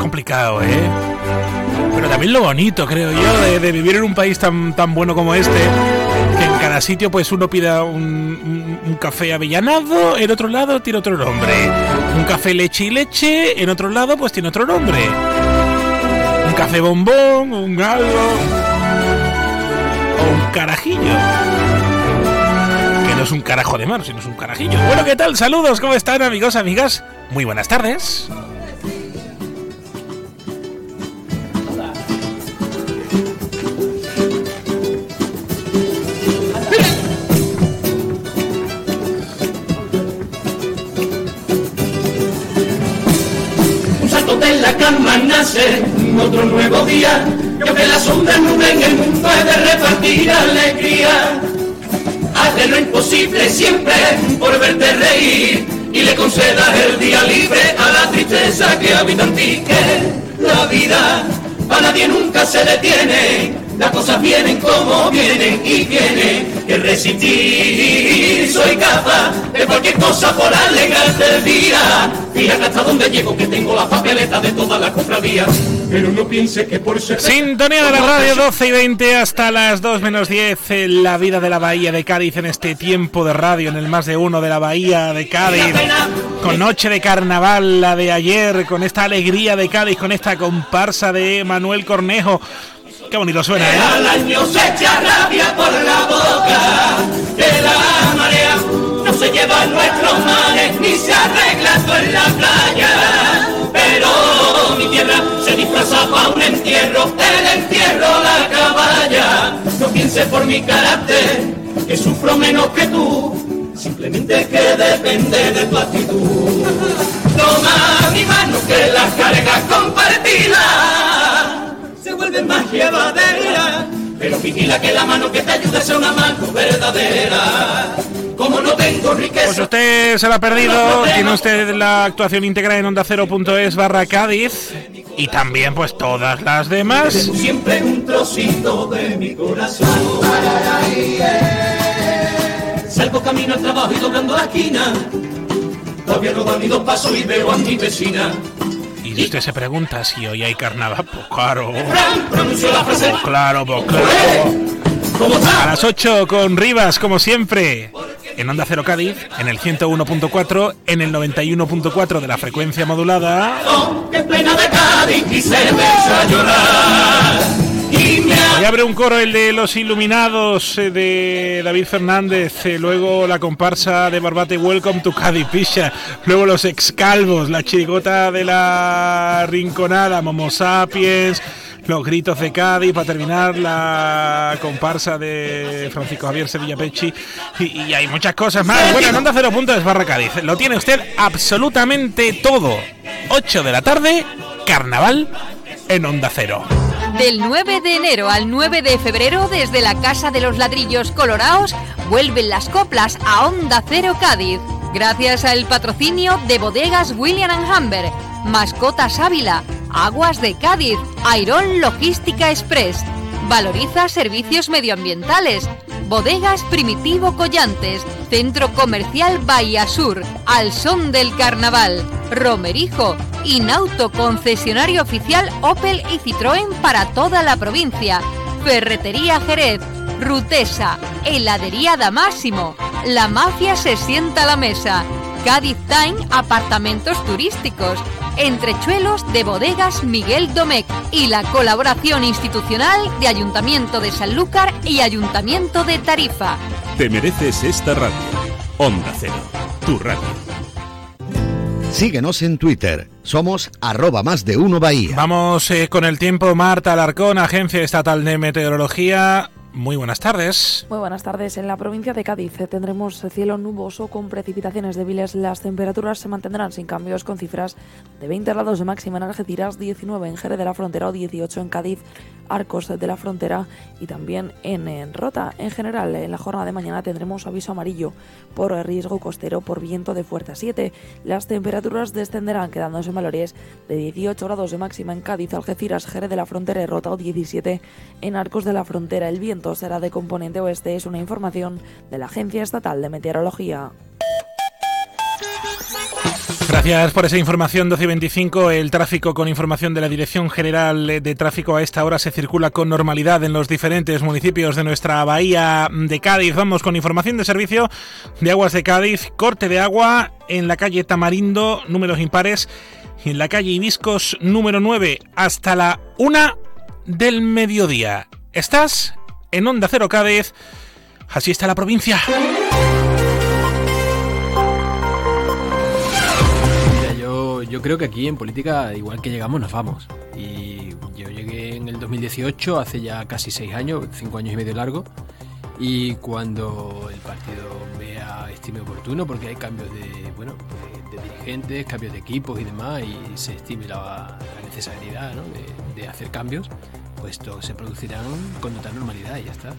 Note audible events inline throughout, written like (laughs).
complicado, ¿eh? Pero también lo bonito, creo yo, de, vivir en un país tan, tan bueno como este, que en cada sitio pues uno pida un, un, café avellanado, en otro lado tiene otro nombre. Un café leche y leche, en otro lado pues tiene otro nombre. Un café bombón, un algo... O un carajillo Que no es un carajo de mar, sino es un carajillo. Bueno, ¿qué tal? Saludos, ¿cómo están amigos, amigas? Muy buenas tardes. Cama nace otro nuevo día. Que la sombra nube en el mundo de repartir alegría. Haz lo imposible siempre por verte reír y le concedas el día libre a la tristeza que habita en ti. Que la vida para nadie nunca se detiene las cosas vienen como vienen y vienen que resistir. Soy capaz de cualquier cosa por alegrarte el día. Fíjate hasta dónde llego, que tengo la papeleta de todas las cofradías. Pero no piense que por ser. Sintonía de la radio 12 y 20 hasta las 2 menos 10 en la vida de la Bahía de Cádiz en este tiempo de radio, en el más de uno de la Bahía de Cádiz. Con noche de carnaval, la de ayer, con esta alegría de Cádiz, con esta comparsa de Manuel Cornejo Qué bonito suena, ¿eh? Al año se echa rabia por la boca de la marea. No se lleva nuestros males ni se arregla todo en la playa. Pero mi tierra se disfraza para un entierro, el entierro la caballa. No pienses por mi carácter, que sufro menos que tú. Simplemente que depende de tu actitud. Toma mi mano que la carga compartida vuelve más llevadera. Pero vigila que la mano que te ayude sea una mano verdadera. Como no tengo riqueza. Pues usted se la ha perdido. Tiene usted la actuación íntegra en onda es barra Cádiz. Y también, pues todas las demás. Siempre un trocito de mi corazón. Salgo camino al trabajo y doblando la esquina. Todavía no doy dos pasos y veo a mi vecina y usted se pregunta si hoy hay carnaval, pues claro. Pues claro, pues claro. A las 8 con Rivas, como siempre. En Onda Cero Cádiz, en el 101.4, en el 91.4 de la frecuencia modulada. Y abre un coro el de Los Iluminados eh, de David Fernández, eh, luego la comparsa de Barbate Welcome to Cádiz Pisha, luego los excalvos, la chirigota de la Rinconada, Momo Sapiens, los gritos de Cádiz, para terminar la comparsa de Francisco Javier Sevilla Pechi y, hay muchas cosas más. Bueno, en Onda Cero Puntos barra Cádiz, lo tiene usted absolutamente todo. 8 de la tarde, carnaval en Onda Cero. Del 9 de enero al 9 de febrero, desde la Casa de los Ladrillos Colorados, vuelven las coplas a Onda Cero Cádiz. Gracias al patrocinio de bodegas William Humber, Mascotas Ávila, Aguas de Cádiz, Airón Logística Express. Valoriza servicios medioambientales. Bodegas Primitivo Collantes, Centro Comercial Bahía Sur, Al Son del Carnaval, Romerijo, Inauto concesionario oficial Opel y Citroën para toda la provincia, Ferretería Jerez, Rutesa, Heladería Máximo, La Mafia se sienta a la mesa, Cádiz Time Apartamentos Turísticos, Entrechuelos de Bodegas Miguel Domecq y la colaboración institucional de Ayuntamiento de Sanlúcar y Ayuntamiento de Tarifa. Te mereces esta radio. Onda Cero, tu radio. Síguenos en Twitter. Somos arroba más de uno Bahía. Vamos eh, con el tiempo. Marta Alarcón, Agencia Estatal de Meteorología. Muy buenas tardes. Muy buenas tardes. En la provincia de Cádiz tendremos cielo nuboso con precipitaciones débiles. Las temperaturas se mantendrán sin cambios con cifras de 20 grados de máxima en Algeciras, 19 en Jerez de la Frontera o 18 en Cádiz, Arcos de la Frontera y también en, Rota. En general, en la jornada de mañana tendremos aviso amarillo por riesgo costero por viento de fuerza 7. Las temperaturas descenderán quedándose en valores de 18 grados de máxima en Cádiz, Algeciras, Jerez de la Frontera y Rota o 17 en Arcos de la Frontera. El viento será de componente oeste, es una información de la Agencia Estatal de Meteorología. Gracias por esa información, 12 y 25. El tráfico con información de la Dirección General de Tráfico a esta hora se circula con normalidad en los diferentes municipios de nuestra bahía de Cádiz. Vamos con información de servicio de aguas de Cádiz. Corte de agua en la calle Tamarindo, números impares, y en la calle Ibiscos, número 9, hasta la 1 del mediodía. Estás en Onda Cero Cádiz. Así está la provincia. yo creo que aquí en política, igual que llegamos, nos vamos. Y yo llegué en el 2018, hace ya casi seis años, cinco años y medio largo. Y cuando el partido vea, estime oportuno, porque hay cambios de, bueno, de, dirigentes, cambios de equipos y demás, y se estime la, necesidad de, de hacer cambios, pues todos se producirán con total normalidad y ya está.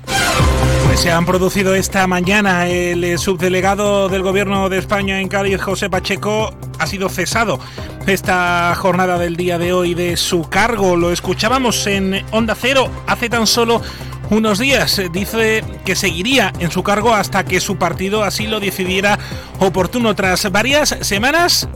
Pues se han producido esta mañana. El subdelegado del Gobierno de España en Cádiz, José Pacheco, ha sido cesado esta jornada del día de hoy de su cargo. Lo escuchábamos en Onda Cero hace tan solo unos días. Dice que seguiría en su cargo hasta que su partido así lo decidiera oportuno. Tras varias semanas,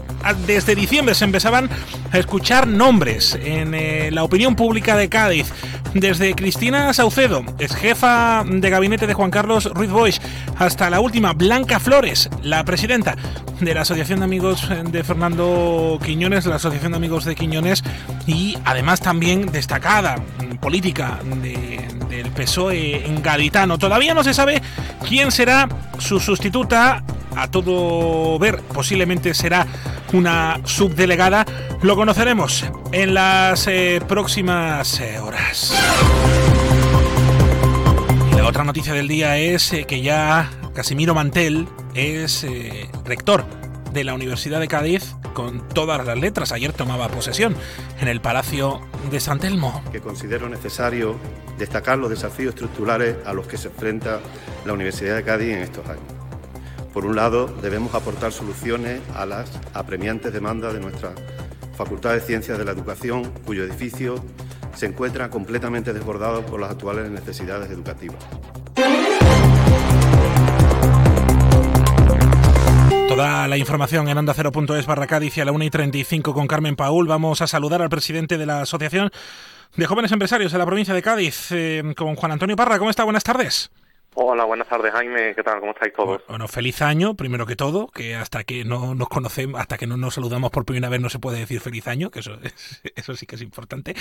desde diciembre se empezaban a escuchar nombres en eh, la opinión pública de Cádiz. Desde Cristina Saucedo, ex jefa de gabinete de Juan Carlos Ruiz Boix, hasta la última, Blanca Flores, la presidenta de la Asociación de Amigos de Fernando Quiñones, la Asociación de Amigos de Quiñones, y además también destacada política del PSOE en Gaditano. Todavía no se sabe quién será su sustituta. A todo ver, posiblemente será una subdelegada. Lo conoceremos en las eh, próximas eh, horas. Y la otra noticia del día es eh, que ya Casimiro Mantel es rector de la Universidad de Cádiz con todas las letras. Ayer tomaba posesión en el Palacio de San Telmo. Que considero necesario destacar los desafíos estructurales a los que se enfrenta la Universidad de Cádiz en estos años. Por un lado, debemos aportar soluciones a las apremiantes demandas de nuestra Facultad de Ciencias de la Educación, cuyo edificio se encuentra completamente desbordado por las actuales necesidades educativas. La información en onda 0.es barra Cádiz y a la 1 y 35 con Carmen Paul. Vamos a saludar al presidente de la Asociación de Jóvenes Empresarios de la provincia de Cádiz, eh, con Juan Antonio Parra. ¿Cómo está? Buenas tardes. Hola, buenas tardes Jaime, ¿qué tal? ¿Cómo estáis todos? Bueno, feliz año, primero que todo, que hasta que no nos conocemos, hasta que no nos saludamos por primera vez no se puede decir feliz año, que eso, (laughs) eso sí que es importante.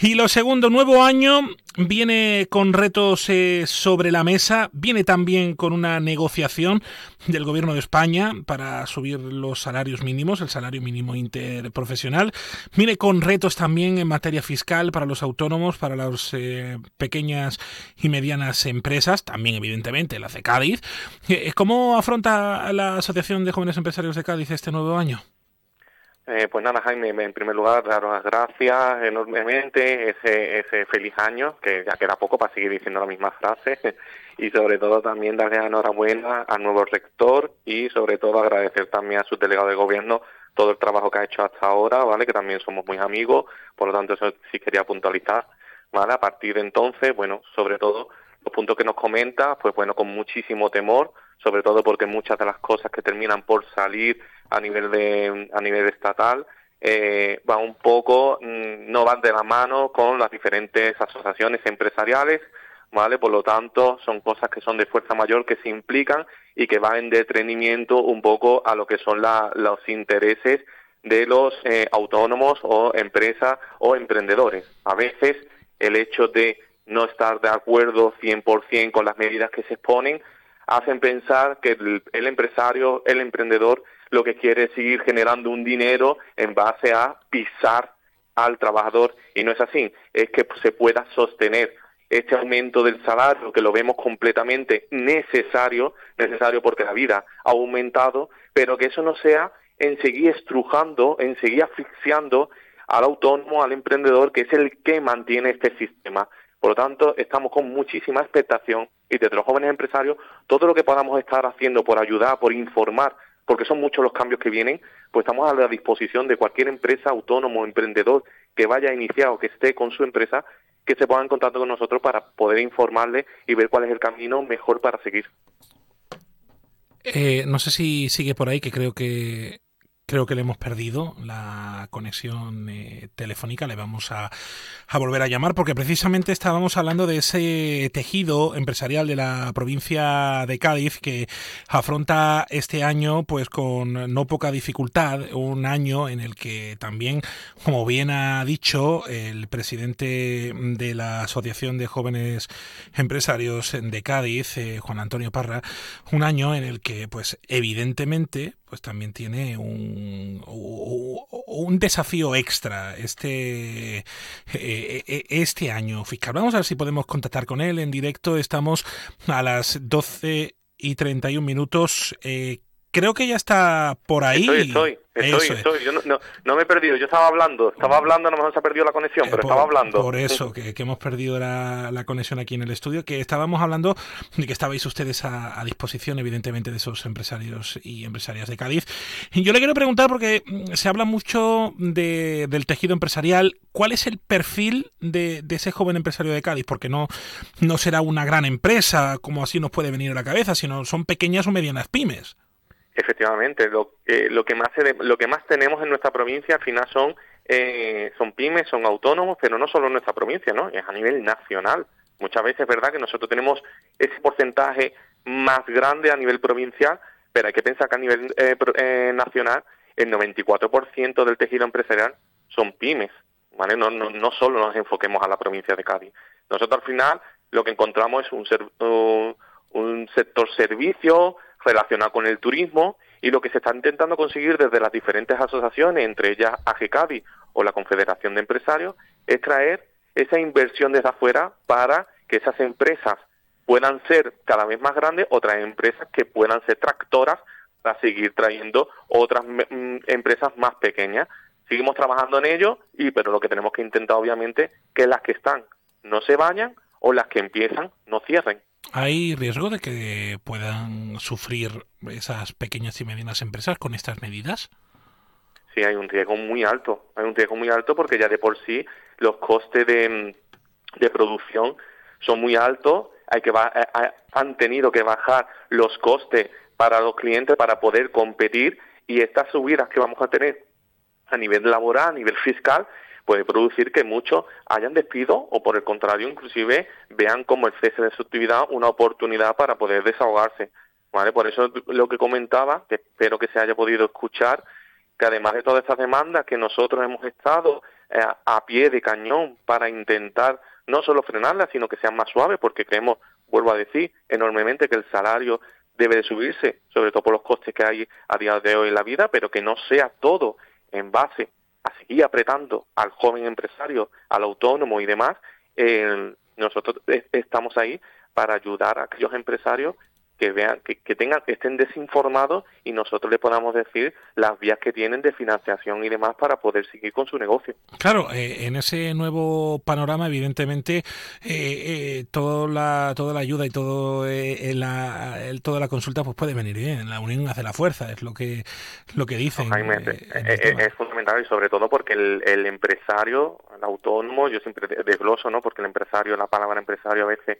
Y lo segundo, nuevo año, viene con retos eh, sobre la mesa, viene también con una negociación del Gobierno de España para subir los salarios mínimos, el salario mínimo interprofesional, viene con retos también en materia fiscal para los autónomos, para las eh, pequeñas y medianas empresas, también evidentemente la de Cádiz. Eh, ¿Cómo afronta la Asociación de Jóvenes Empresarios de Cádiz este nuevo año? Eh, pues nada, Jaime, en primer lugar, daros las gracias enormemente, ese, ese feliz año, que ya queda poco para seguir diciendo la misma frase, (laughs) y sobre todo también darle enhorabuena al nuevo rector y sobre todo agradecer también a su delegado de gobierno todo el trabajo que ha hecho hasta ahora, ¿vale? Que también somos muy amigos, por lo tanto eso sí quería puntualizar, ¿vale? A partir de entonces, bueno, sobre todo los puntos que nos comenta, pues bueno, con muchísimo temor, sobre todo porque muchas de las cosas que terminan por salir a nivel de a nivel estatal eh, van un poco mm, no van de la mano con las diferentes asociaciones empresariales, ¿vale? Por lo tanto, son cosas que son de fuerza mayor que se implican y que van en detrimento un poco a lo que son los intereses de los eh, autónomos o empresas o emprendedores. A veces el hecho de no estar de acuerdo 100% con las medidas que se exponen, hacen pensar que el, empresario, el emprendedor, lo que quiere es seguir generando un dinero en base a pisar al trabajador y no es así, es que se pueda sostener este aumento del salario que lo vemos completamente necesario, necesario porque la vida ha aumentado, pero que eso no sea en seguir estrujando, en seguir asfixiando al autónomo, al emprendedor, que es el que mantiene este sistema. Por lo tanto, estamos con muchísima expectación y desde los jóvenes empresarios, todo lo que podamos estar haciendo por ayudar, por informar, porque son muchos los cambios que vienen, pues estamos a la disposición de cualquier empresa, autónomo, emprendedor que vaya a iniciar o que esté con su empresa, que se ponga en contacto con nosotros para poder informarle y ver cuál es el camino mejor para seguir. Eh, no sé si sigue por ahí, que creo que, creo que le hemos perdido la conexión eh, telefónica. Le vamos a, volver a llamar porque precisamente estábamos hablando de ese tejido empresarial de la provincia de Cádiz que afronta este año pues con no poca dificultad, un año en el que también, como bien ha dicho el presidente de la Asociación de Jóvenes Empresarios de Cádiz, eh, Juan Antonio Parra, un año en el que pues evidentemente pues también tiene un, un desafío extra este, eh, eh, este año fiscal. Vamos a ver si podemos contactar con él en directo. Estamos a las 12 y 31 minutos. Eh, creo que ya está por ahí. Estoy, estoy. Estoy, estoy. Yo no, no, no, me he perdido. Yo estaba hablando. Estaba hablando, a lo mejor se ha perdido la conexión, pero por, estaba hablando. Por eso, que, que hemos perdido la, la, conexión aquí en el estudio, que estábamos hablando y que estabais ustedes a, a, disposición, evidentemente, de esos empresarios y empresarias de Cádiz. Y yo le quiero preguntar, porque mm, se habla mucho de, del tejido empresarial, ¿cuál es el perfil de, de, ese joven empresario de Cádiz? Porque no, no será una gran empresa, como así nos puede venir a la cabeza, sino son pequeñas o medianas pymes. Efectivamente, lo, eh, lo que más lo que más tenemos en nuestra provincia al final son eh, son pymes, son autónomos, pero no solo en nuestra provincia, ¿no? Es a nivel nacional. Muchas veces es verdad que nosotros tenemos ese porcentaje más grande a nivel provincial, pero hay que pensar que a nivel eh, eh, nacional el 94% del tejido empresarial son pymes, ¿vale? No, no, no solo nos enfoquemos a la provincia de Cádiz. Nosotros al final lo que encontramos es un, ser, uh, un sector servicio, relacionado con el turismo y lo que se está intentando conseguir desde las diferentes asociaciones, entre ellas AGCADI o la Confederación de Empresarios, es traer esa inversión desde afuera para que esas empresas puedan ser cada vez más grandes, otras empresas que puedan ser tractoras para seguir trayendo otras mm, empresas más pequeñas. Seguimos trabajando en ello, y pero lo que tenemos que intentar obviamente que las que están no se vayan o las que empiezan no cierren. ¿Hay riesgo de que puedan sufrir esas pequeñas y medianas empresas con estas medidas? Sí, hay un riesgo muy alto. Hay un riesgo muy alto porque ya de por sí los costes de, de producción son muy altos. Hay que han tenido que bajar los costes para los clientes para poder competir y estas subidas que vamos a tener a nivel laboral, a nivel fiscal, puede producir que muchos hayan despido o por el contrario inclusive vean como el cese de su actividad una oportunidad para poder desahogarse. ¿vale? Por eso lo que comentaba, que espero que se haya podido escuchar, que además de todas estas demandas que nosotros hemos estado eh, a pie de cañón para intentar no solo frenarlas, sino que sean más suaves, porque creemos, vuelvo a decir, enormemente que el salario debe de subirse, sobre todo por los costes que hay a día de hoy en la vida, pero que no sea todo en base a seguir apretando al joven empresario, al autónomo y demás, eh, nosotros estamos ahí para ayudar a aquellos empresarios que vean, que, que, tengan, que estén desinformados y nosotros le podamos decir las vías que tienen de financiación y demás para poder seguir con su negocio. Claro, eh, en ese nuevo panorama, evidentemente, eh, eh, toda la toda la ayuda y todo eh, la el, toda la consulta pues puede venir bien. La unión hace la fuerza, es lo que lo que dicen. Jaime, es, es, fundamental y sobre todo porque el, el empresario, el autónomo, yo siempre desgloso, ¿no? Porque el empresario, la palabra empresario a veces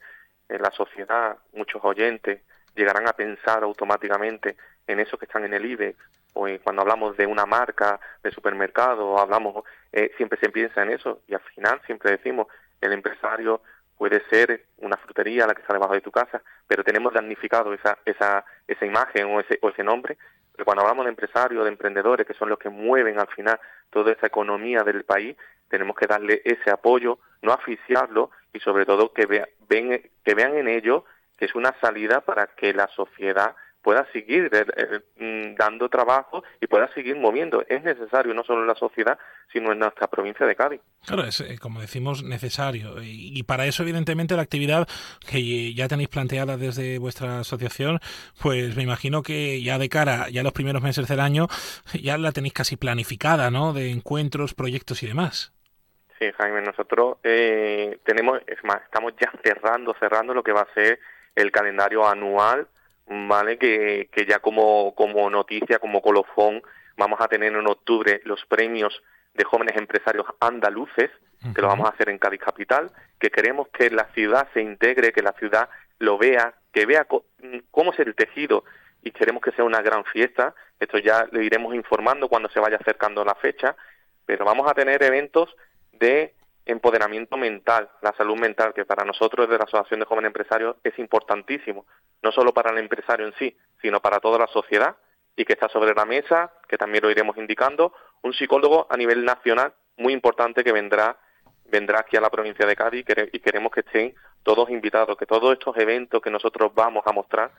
en la sociedad, muchos oyentes llegarán a pensar automáticamente en esos que están en el IBEX o cuando hablamos de una marca de supermercado hablamos eh, siempre se piensa en eso y al final siempre decimos el empresario puede ser una frutería la que está debajo de tu casa pero tenemos damnificado esa esa esa imagen o ese o ese nombre. Pero cuando hablamos de empresarios de emprendedores que son los que mueven al final toda esa economía del país tenemos que darle ese apoyo no asfixiarlo y sobre todo que vea, ven, que vean en ello que es una salida para que la sociedad pueda seguir eh, eh, dando trabajo y pueda seguir moviendo. Es necesario no solo en la sociedad, sino en nuestra provincia de Cádiz. Claro, es eh, como decimos necesario. Y, y, para eso, evidentemente, la actividad que ya tenéis planteada desde vuestra asociación, pues me imagino que ya de cara, ya los primeros meses del año, ya la tenéis casi planificada, ¿no? De encuentros, proyectos y demás. Sí, Jaime, nosotros eh, tenemos, es más, estamos ya cerrando, cerrando lo que va a ser el calendario anual, ¿vale? Que, que ya como, como noticia, como colofón, vamos a tener en octubre los premios de jóvenes empresarios andaluces, que lo vamos a hacer en Cádiz Capital, que queremos que la ciudad se integre, que la ciudad lo vea, que vea cómo es el tejido y queremos que sea una gran fiesta. Esto ya lo iremos informando cuando se vaya acercando la fecha, pero vamos a tener eventos de empoderamiento mental, la salud mental, que para nosotros de la Asociación de Jóvenes Empresarios es importantísimo, no solo para el empresario en sí, sino para toda la sociedad y que está sobre la mesa, que también lo iremos indicando, un psicólogo a nivel nacional muy importante que vendrá vendrá aquí a la provincia de Cádiz y queremos que estén todos invitados, que todos estos eventos que nosotros vamos a mostrar,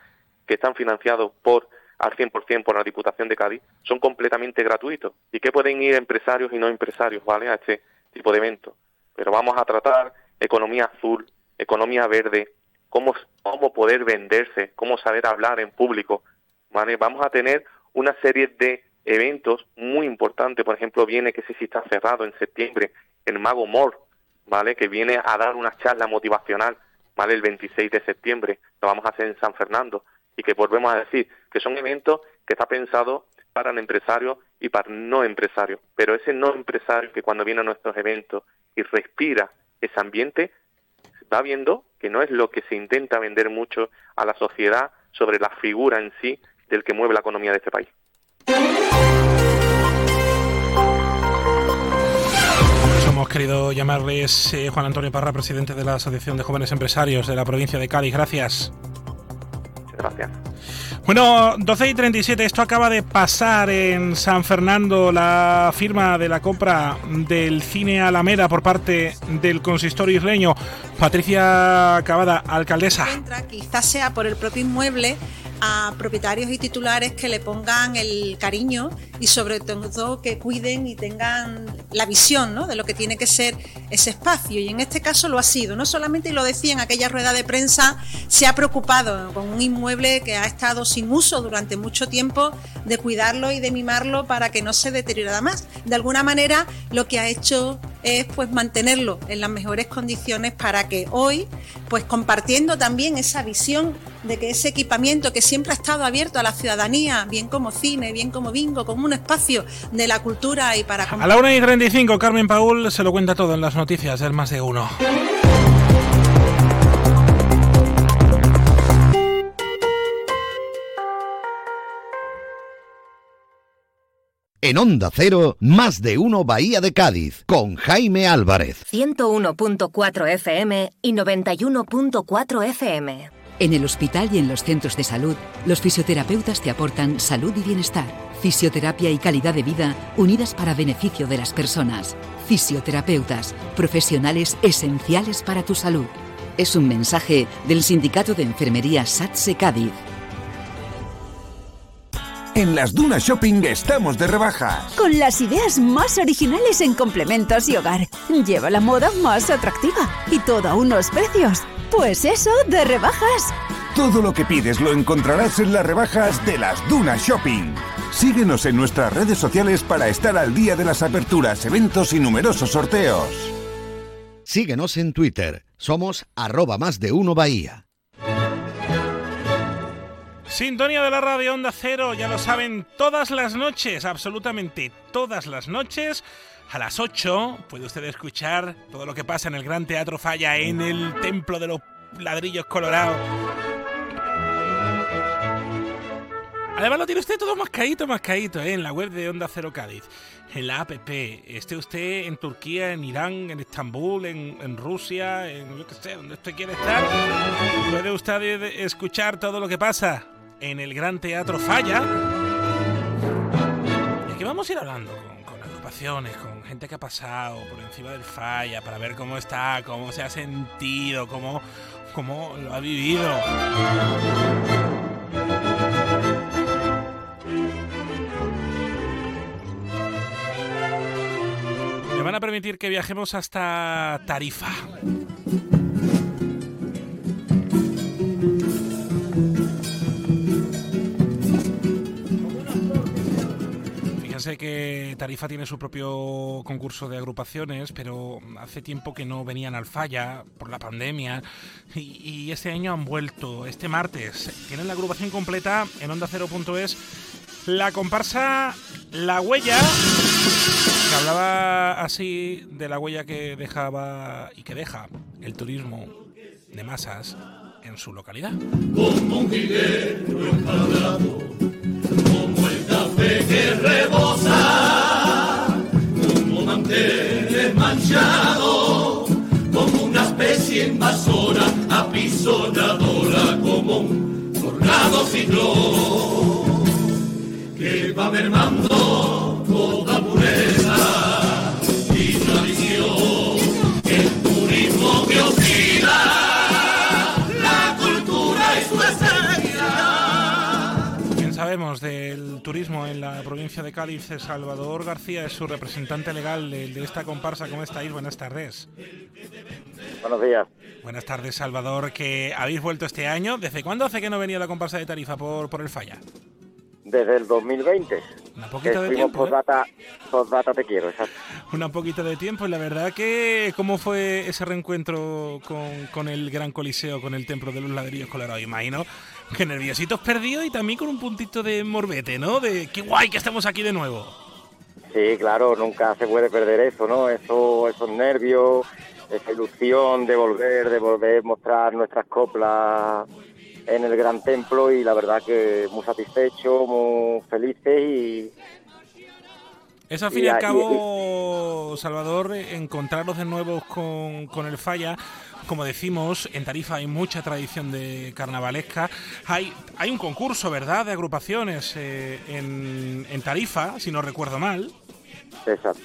que están financiados por al 100% por la Diputación de Cádiz, son completamente gratuitos y que pueden ir empresarios y no empresarios, ¿vale? A este tipo de eventos. Pero vamos a tratar economía azul, economía verde, cómo, cómo poder venderse, cómo saber hablar en público, ¿vale? Vamos a tener una serie de eventos muy importantes, por ejemplo, viene que si está cerrado en septiembre, el Mago Mor, ¿vale? Que viene a dar una charla motivacional, ¿vale? El 26 de septiembre, lo vamos a hacer en San Fernando y que volvemos a decir que son eventos que está pensado para el empresario y para el no empresario, pero ese no empresario que cuando viene a nuestros eventos y respira ese ambiente, va viendo que no es lo que se intenta vender mucho a la sociedad sobre la figura en sí del que mueve la economía de este país. hemos querido llamarles eh, Juan Antonio Parra, presidente de la Asociación de Jóvenes Empresarios de la provincia de Cádiz. Gracias. gracias. Bueno, 12 y 37, esto acaba de pasar en San Fernando la firma de la compra del cine Alameda por parte del consistorio isleño. Patricia Cavada, alcaldesa. Quizás sea por el propio inmueble propietarios y titulares que le pongan el cariño y sobre todo que cuiden y tengan la visión ¿no? de lo que tiene que ser ese espacio. Y en este caso lo ha sido. No solamente, y lo decía en aquella rueda de prensa, se ha preocupado con un inmueble que ha estado sin uso durante mucho tiempo de cuidarlo y de mimarlo para que no se deteriorara más. De alguna manera lo que ha hecho es pues mantenerlo en las mejores condiciones para que hoy, pues compartiendo también esa visión de que ese equipamiento que siempre ha estado abierto a la ciudadanía, bien como cine, bien como bingo, como un espacio de la cultura y para... A la 1 y 35, Carmen Paul se lo cuenta todo en las noticias del Más de Uno. En Onda Cero, más de uno Bahía de Cádiz, con Jaime Álvarez. 101.4 FM y 91.4 FM. En el hospital y en los centros de salud, los fisioterapeutas te aportan salud y bienestar, fisioterapia y calidad de vida unidas para beneficio de las personas. Fisioterapeutas, profesionales esenciales para tu salud. Es un mensaje del Sindicato de Enfermería SATSE Cádiz. En las Dunas Shopping estamos de rebajas. Con las ideas más originales en complementos y hogar. Lleva la moda más atractiva y todo a unos precios. Pues eso, de rebajas. Todo lo que pides lo encontrarás en las rebajas de las Dunas Shopping. Síguenos en nuestras redes sociales para estar al día de las aperturas, eventos y numerosos sorteos. Síguenos en Twitter. Somos arroba más de uno Bahía. Sintonía de la radio Onda Cero, ya lo saben, todas las noches, absolutamente todas las noches. A las 8 puede usted escuchar todo lo que pasa en el Gran Teatro Falla, en el Templo de los Ladrillos Colorados. Además lo tiene usted todo más caído, ¿eh? en la web de Onda Cero Cádiz, en la APP. Esté usted en Turquía, en Irán, en Estambul, en, en Rusia, en yo qué sé, donde usted quiere estar. Puede usted escuchar todo lo que pasa en el Gran Teatro Falla. Y aquí vamos a ir hablando con, agrupaciones, con gente que ha pasado por encima del Falla, para ver cómo está, cómo se ha sentido, cómo, cómo lo ha vivido. Me van a permitir que viajemos hasta Tarifa. Sé que Tarifa tiene su propio concurso de agrupaciones, pero hace tiempo que no venían al falla por la pandemia y, este año han vuelto. Este martes tienen la agrupación completa en onda 0.es. La comparsa La Huella, que hablaba así de la huella que dejaba y que deja el turismo de masas en su localidad. Que rebosa, como manteles manchado, como una especie invasora, apisonadora, como un tornado ciclón, que va mermando toda pureza y tradición, el turismo que oxida la cultura y sabemos del turismo en la provincia de Cádiz, Salvador García es su representante legal de, de esta comparsa. ¿Cómo estáis? Buenas tardes. Buenos días. Buenas tardes, Salvador, que habéis vuelto este año. ¿Desde cuándo hace que no venía la comparsa de Tarifa por, por el falla? Desde el 2020. Un poquito de tiempo, ¿eh? postdata, postdata te quiero, exacto. Un poquito de tiempo y la verdad que cómo fue ese reencuentro con, con el Gran Coliseo, con el Templo de los Ladrillos Colorados. Imagino que nerviositos perdidos y también con un puntito de morbete, ¿no? De qué guay que estamos aquí de nuevo. Sí, claro, nunca se puede perder eso, ¿no? Eso, esos nervios, esa ilusión de volver, de volver a mostrar nuestras coplas en el gran templo y la verdad que muy satisfecho, muy felices y Es al fin y, Y al y- cabo, Salvador, encontrarlos de nuevo con, con el falla. Como decimos, en Tarifa hay mucha tradición de carnavalesca. Hay, hay un concurso, ¿verdad?, de agrupaciones eh, en, en Tarifa, si no recuerdo mal. Exacto.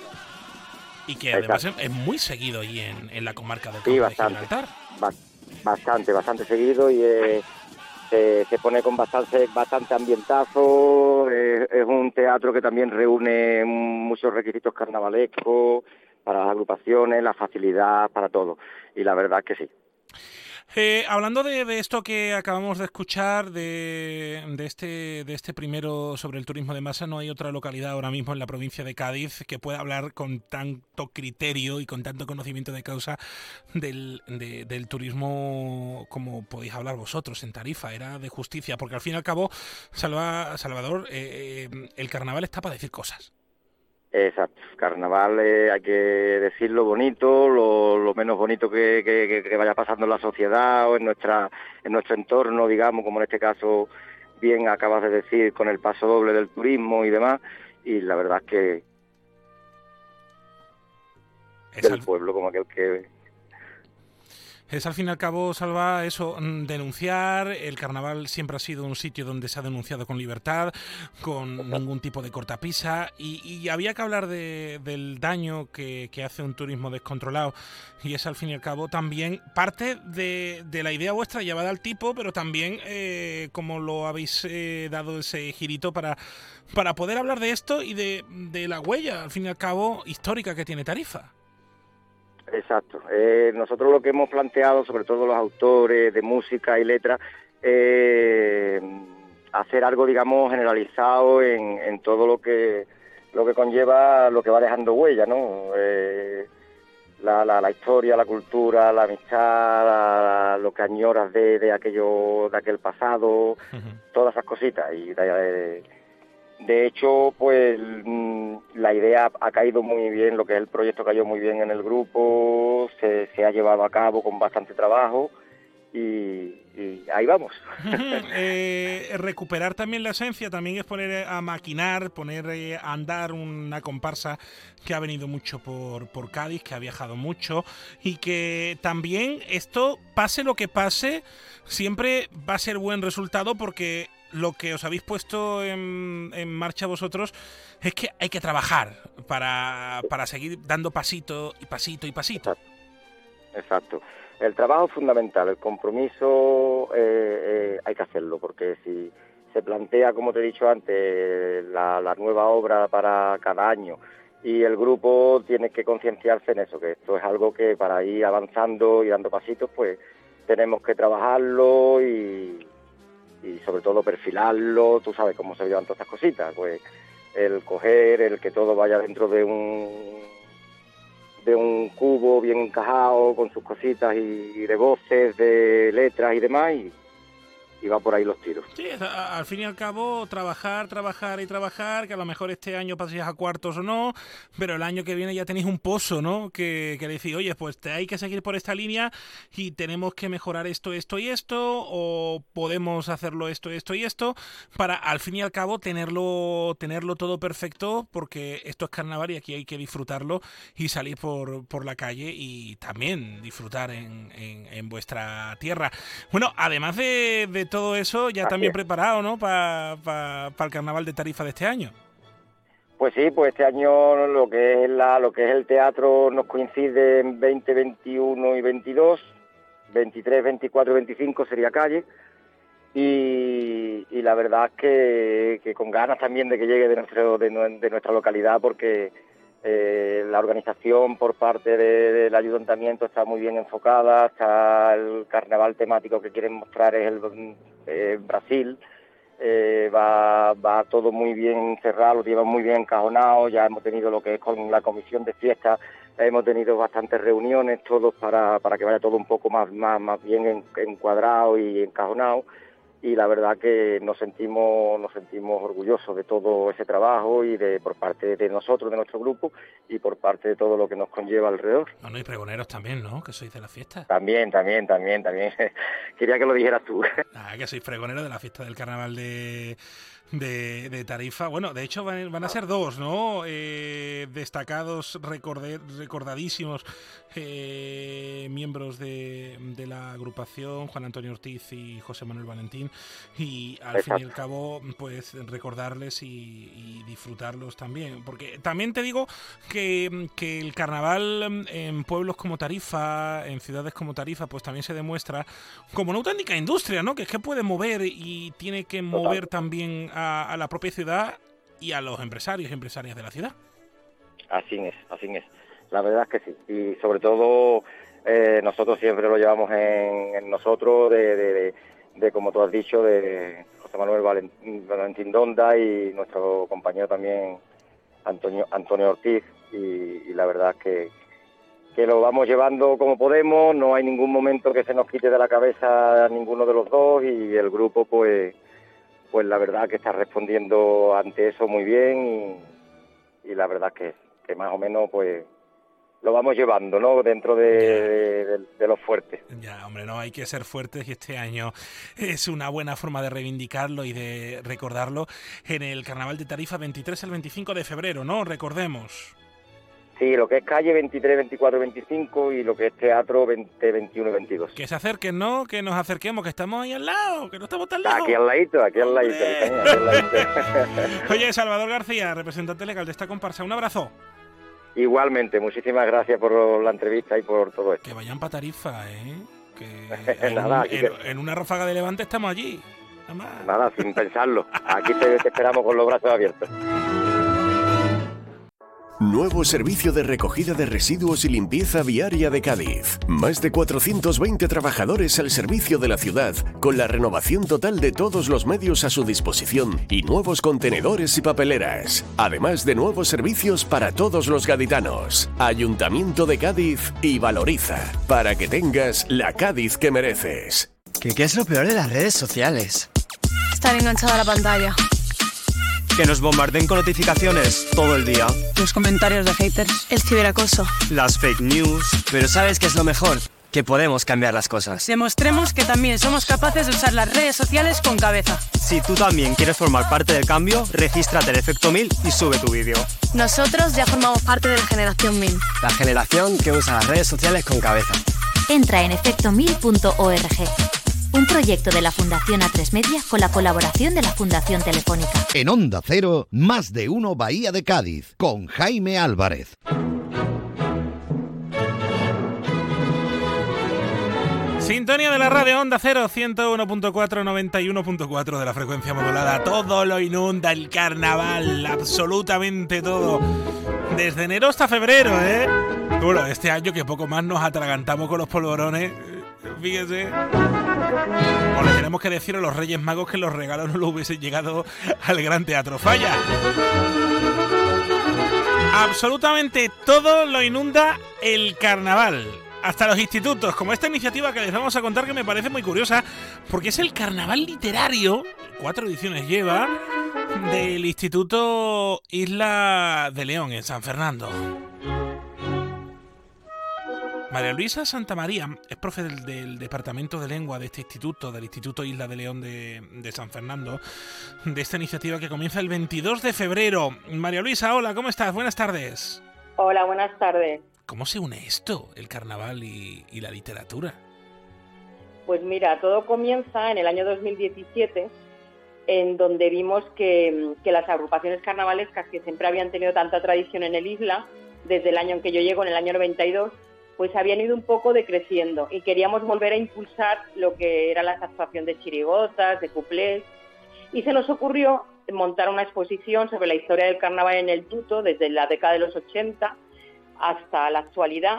Y que además es, Exacto. es muy seguido allí en, en la comarca del Sí, Campo de bastante. Gibraltar. Ba- bastante, bastante seguido y eh, se, se pone con bastante, bastante ambientazo. eh, es un teatro que también reúne muchos requisitos carnavalescos para las agrupaciones, la facilidad para todo. Y la verdad que sí. Eh, hablando de, esto que acabamos de escuchar, de, de este, de este primero sobre el turismo de masa, no hay otra localidad ahora mismo en la provincia de Cádiz que pueda hablar con tanto criterio y con tanto conocimiento de causa del, de- del turismo como podéis hablar vosotros en Tarifa. Era de justicia, porque al fin y al cabo, Salva- Salvador, eh, eh, el carnaval está para decir cosas. Exacto. Carnaval, eh, hay que decirlo bonito, lo, lo menos bonito que, que- que- que vaya pasando en la sociedad o en nuestra en nuestro entorno, digamos, como en este caso bien acabas de decir, con el paso doble del turismo y demás. Y la verdad es que del pueblo, como aquel que Es al fin y al cabo, Salva, eso, mm, denunciar. El carnaval siempre ha sido un sitio donde se ha denunciado con libertad, con ningún tipo de cortapisa. Y, había que hablar de- del daño que, hace un turismo descontrolado. Y es al fin y al cabo también parte de, de la idea vuestra llevada al tipo, pero también eh, como lo habéis eh, dado ese girito para, para poder hablar de esto y de, de la huella, al fin y al cabo, histórica que tiene Tarifa. Exacto. Eh, nosotros lo que hemos planteado, sobre todo los autores de música y letras, eh, hacer algo, digamos, generalizado en, en todo lo que lo que conlleva, lo que va dejando huella, ¿no? Eh, la, la, la historia, la cultura, la amistad, la- lo que añoras de, de aquello, de aquel pasado, todas esas cositas. Y de, de hecho, pues mm, la idea ha caído muy bien, lo que es el proyecto cayó muy bien en el grupo, se, se ha llevado a cabo con bastante trabajo y, y ahí vamos. (laughs) Eh, recuperar también la esencia también es poner a maquinar, poner eh, a andar una comparsa que ha venido mucho por, por Cádiz, que ha viajado mucho y que también esto, pase lo que pase, siempre va a ser buen resultado porque lo que os habéis puesto en, marcha vosotros es que hay que trabajar para, para seguir dando pasito y pasito y pasito. Exacto. El trabajo es fundamental, el compromiso eh, eh, hay que hacerlo, porque si se plantea, como te he dicho antes, la nueva obra para cada año y el grupo tiene que concienciarse en eso, que esto es algo que para ir avanzando y dando pasitos, pues tenemos que trabajarlo y, y sobre todo perfilarlo, tú sabes cómo se llevan todas estas cositas, pues el coger, el que todo vaya dentro de un de un cubo bien encajado con sus cositas y de voces, de letras y demás y va por ahí los tiros. Sí, al fin y al cabo, trabajar, trabajar y trabajar, que a lo mejor este año paséis a cuartos o no, pero el año que viene ya tenéis un pozo, ¿no? Que, que decís, oye, pues te hay que seguir por esta línea y tenemos que mejorar esto, esto y esto, o podemos hacerlo esto, esto y esto, para al fin y al cabo tenerlo, tenerlo todo perfecto, porque esto es carnaval y aquí hay que disfrutarlo y salir por, por la calle y también disfrutar en, en, vuestra tierra. Bueno, además de, de todo eso ya también preparado, ¿no? Para el carnaval de Tarifa de este año. Pues sí, pues este año lo que es la, lo que es el teatro nos coincide en 20, 21 y 22, 23, 24 y 25 sería calle. Y, la verdad es que, con ganas también de que llegue de, nuestro, de, nuestra localidad porque eh, la organización por parte del ayuntamiento está muy bien enfocada, está el carnaval temático que quieren mostrar es el eh, Brasil, eh, va, todo muy bien cerrado, lo llevan muy bien encajonado, ya hemos tenido lo que es con la comisión de fiesta, hemos tenido bastantes reuniones todos para, para que vaya todo un poco más, más, más bien encuadrado y encajonado y la verdad que nos sentimos nos sentimos orgullosos de todo ese trabajo y de por parte de nosotros de nuestro grupo y por parte de todo lo que nos conlleva alrededor bueno y pregoneros también no que sois de la fiesta también también también también (laughs) quería que lo dijeras tú (laughs) ah que sois pregoneros de la fiesta del carnaval de de, Tarifa. Bueno, de hecho van, a ser dos, ¿no? Eh, destacados, recordadísimos eh, miembros de, la agrupación, Juan Antonio Ortiz y José Manuel Valentín. Y al fin y al cabo, pues recordarles y, disfrutarlos también. Porque también te digo que, que el carnaval en pueblos como Tarifa, en ciudades como Tarifa, pues también se demuestra como una auténtica industria, ¿no? Que es que puede mover y tiene que mover también a, la propia ciudad y a los empresarios y empresarias de la ciudad. Así es, así es. La verdad es que sí. Y sobre todo eh, nosotros siempre lo llevamos en, nosotros de, de, como tú has dicho, de José Manuel Valentín Donda y nuestro compañero también Antonio, Antonio Ortiz. Y, la verdad es que, que lo vamos llevando como podemos, no hay ningún momento que se nos quite de la cabeza a ninguno de los dos y el grupo pues pues la verdad que está respondiendo ante eso muy bien y, la verdad que, que más o menos pues lo vamos llevando, ¿no? Dentro de, los fuertes. Ya, hombre, no, hay que ser fuertes y este año es una buena forma de reivindicarlo y de recordarlo en el Carnaval de Tarifa 23 al 25 de febrero, ¿no? Recordemos. Sí, lo que es calle 23, 24, 25 y lo que es teatro 20, 21 y 22. Que se acerquen, ¿no? Que nos acerquemos, que estamos ahí al lado, que no estamos tan lejos. Aquí al ladito, aquí al ladito. (laughs) Oye, Salvador García, representante legal de esta comparsa, un abrazo. Igualmente, muchísimas gracias por la entrevista y por todo esto. Que vayan para Tarifa, ¿eh? Que (laughs) en, una ráfaga de levante estamos allí. Nada, Nada sin pensarlo. Aquí te esperamos con los brazos abiertos. Nuevo servicio de recogida de residuos y limpieza viaria de Cádiz. Más de 420 trabajadores al servicio de la ciudad, con la renovación total de todos los medios a su disposición y nuevos contenedores y papeleras. Además de nuevos servicios para todos los gaditanos. Ayuntamiento de Cádiz y Valoriza, para que tengas la Cádiz que mereces. ¿Qué, qué es lo peor de las redes sociales? Estar enganchada a la pantalla que nos bombarden con notificaciones todo el día. Los comentarios de haters. El ciberacoso. Las fake news. Pero ¿sabes qué es lo mejor? Que podemos cambiar las cosas. Demostremos que también somos capaces de usar las redes sociales con cabeza. Si tú también quieres formar parte del cambio, regístrate en Efecto 1000 y sube tu vídeo. Nosotros ya formamos parte de la generación 1000. La generación que usa las redes sociales con cabeza. Entra en efecto1000.org un proyecto de la Fundación A3 Media con la colaboración de la Fundación Telefónica. En Onda Cero, más de uno Bahía de Cádiz, con Jaime Álvarez. Sintonía de la radio Onda Cero, 101.4, 91.4 de la frecuencia modulada. Todo lo inunda el carnaval, absolutamente todo. Desde enero hasta febrero, ¿eh? Bueno, este año que poco más nos atragantamos con los polvorones fíjese. O le tenemos que decir a los Reyes Magos que los regalos no lo hubiesen llegado al Gran Teatro Falla. Absolutamente todo lo inunda el carnaval. hasta los institutos, como esta iniciativa que les vamos a contar que me parece muy curiosa, porque es el carnaval literario, cuatro ediciones lleva, del Instituto Isla de León en San Fernando. María Luisa Santa María es profe del, Departamento de Lengua de este instituto, del Instituto Isla de León de, de, San Fernando, de esta iniciativa que comienza el 22 de febrero. María Luisa, hola, ¿cómo estás? Buenas tardes. Hola, buenas tardes. ¿Cómo se une esto, el carnaval y, la literatura? Pues mira, todo comienza en el año 2017, en donde vimos que, que las agrupaciones carnavalescas que siempre habían tenido tanta tradición en el isla, desde el año en que yo llego, en el año 92, pues habían ido un poco decreciendo y queríamos volver a impulsar lo que era la actuación de chirigotas, de cuplés, y se nos ocurrió montar una exposición sobre la historia del carnaval en el Tuto desde la década de los 80 hasta la actualidad.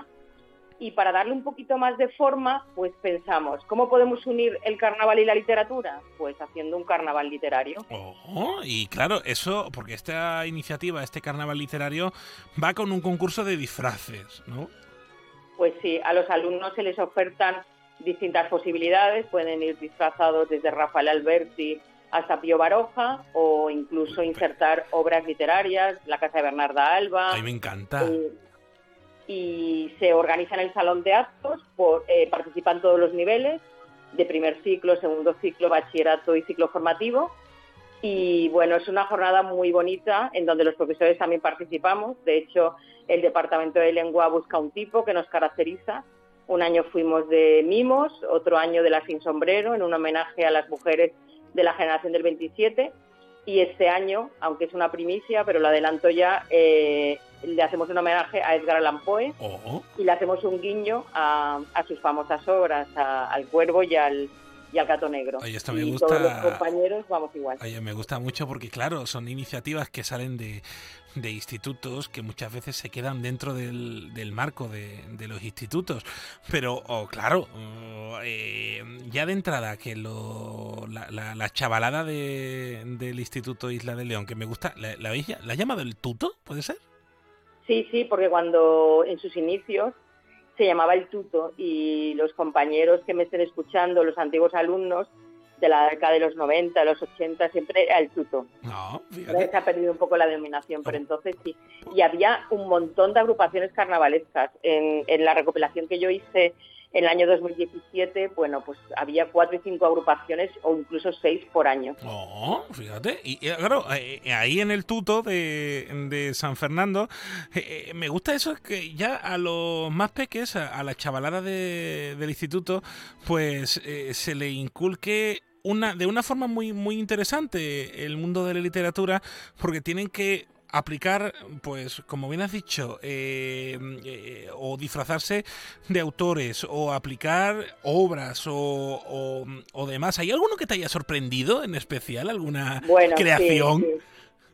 Y para darle un poquito más de forma, pues pensamos, ¿cómo podemos unir el carnaval y la literatura? Pues haciendo un carnaval literario. Oh, y claro, eso, porque esta iniciativa, este carnaval literario, va con un concurso de disfraces, ¿no? Pues sí, a los alumnos se les ofertan distintas posibilidades, pueden ir disfrazados desde Rafael Alberti hasta Pío Baroja o incluso insertar obras literarias, la casa de Bernarda Alba. Ay, me encanta. Eh, y se organiza en el salón de actos, por, eh, participan todos los niveles, de primer ciclo, segundo ciclo, bachillerato y ciclo formativo. Y bueno, es una jornada muy bonita en donde los profesores también participamos. De hecho, el Departamento de Lengua busca un tipo que nos caracteriza. Un año fuimos de mimos, otro año de la sin sombrero, en un homenaje a las mujeres de la generación del 27. Y este año, aunque es una primicia, pero lo adelanto ya, eh, le hacemos un homenaje a Edgar Allan Poe y le hacemos un guiño a, sus famosas obras, al Cuervo y al, y al gato negro. Oye, esto me y gusta. Todos los compañeros vamos igual. Oye, me gusta mucho porque, claro, son iniciativas que salen de, de institutos que muchas veces se quedan dentro del, del marco de, de, los institutos. Pero, oh, claro, oh, eh, ya de entrada, que lo, la, la, chavalada de, del Instituto Isla de León, que me gusta, ¿la, la, ¿la ha llamado el tuto? ¿Puede ser? Sí, sí, porque cuando en sus inicios se llamaba el tuto y los compañeros que me estén escuchando, los antiguos alumnos de la década de los 90, de los 80, siempre era el tuto. No, Se ha perdido un poco la denominación, pero entonces sí. Y había un montón de agrupaciones carnavalescas. En, en la recopilación que yo hice en el año 2017, bueno, pues había cuatro y cinco agrupaciones o incluso seis por año. Oh, fíjate. Y claro, eh, eh, ahí en el tuto de, San Fernando, eh, me gusta eso que ya a los más peques, a, la chavalada de, del instituto, pues se le inculque una, de una forma muy, muy interesante el mundo de la literatura, porque tienen que aplicar, pues, como bien has dicho, eh, eh, o disfrazarse de autores, o aplicar obras, o, o, demás. ¿Hay alguno que te haya sorprendido en especial? ¿Alguna creación?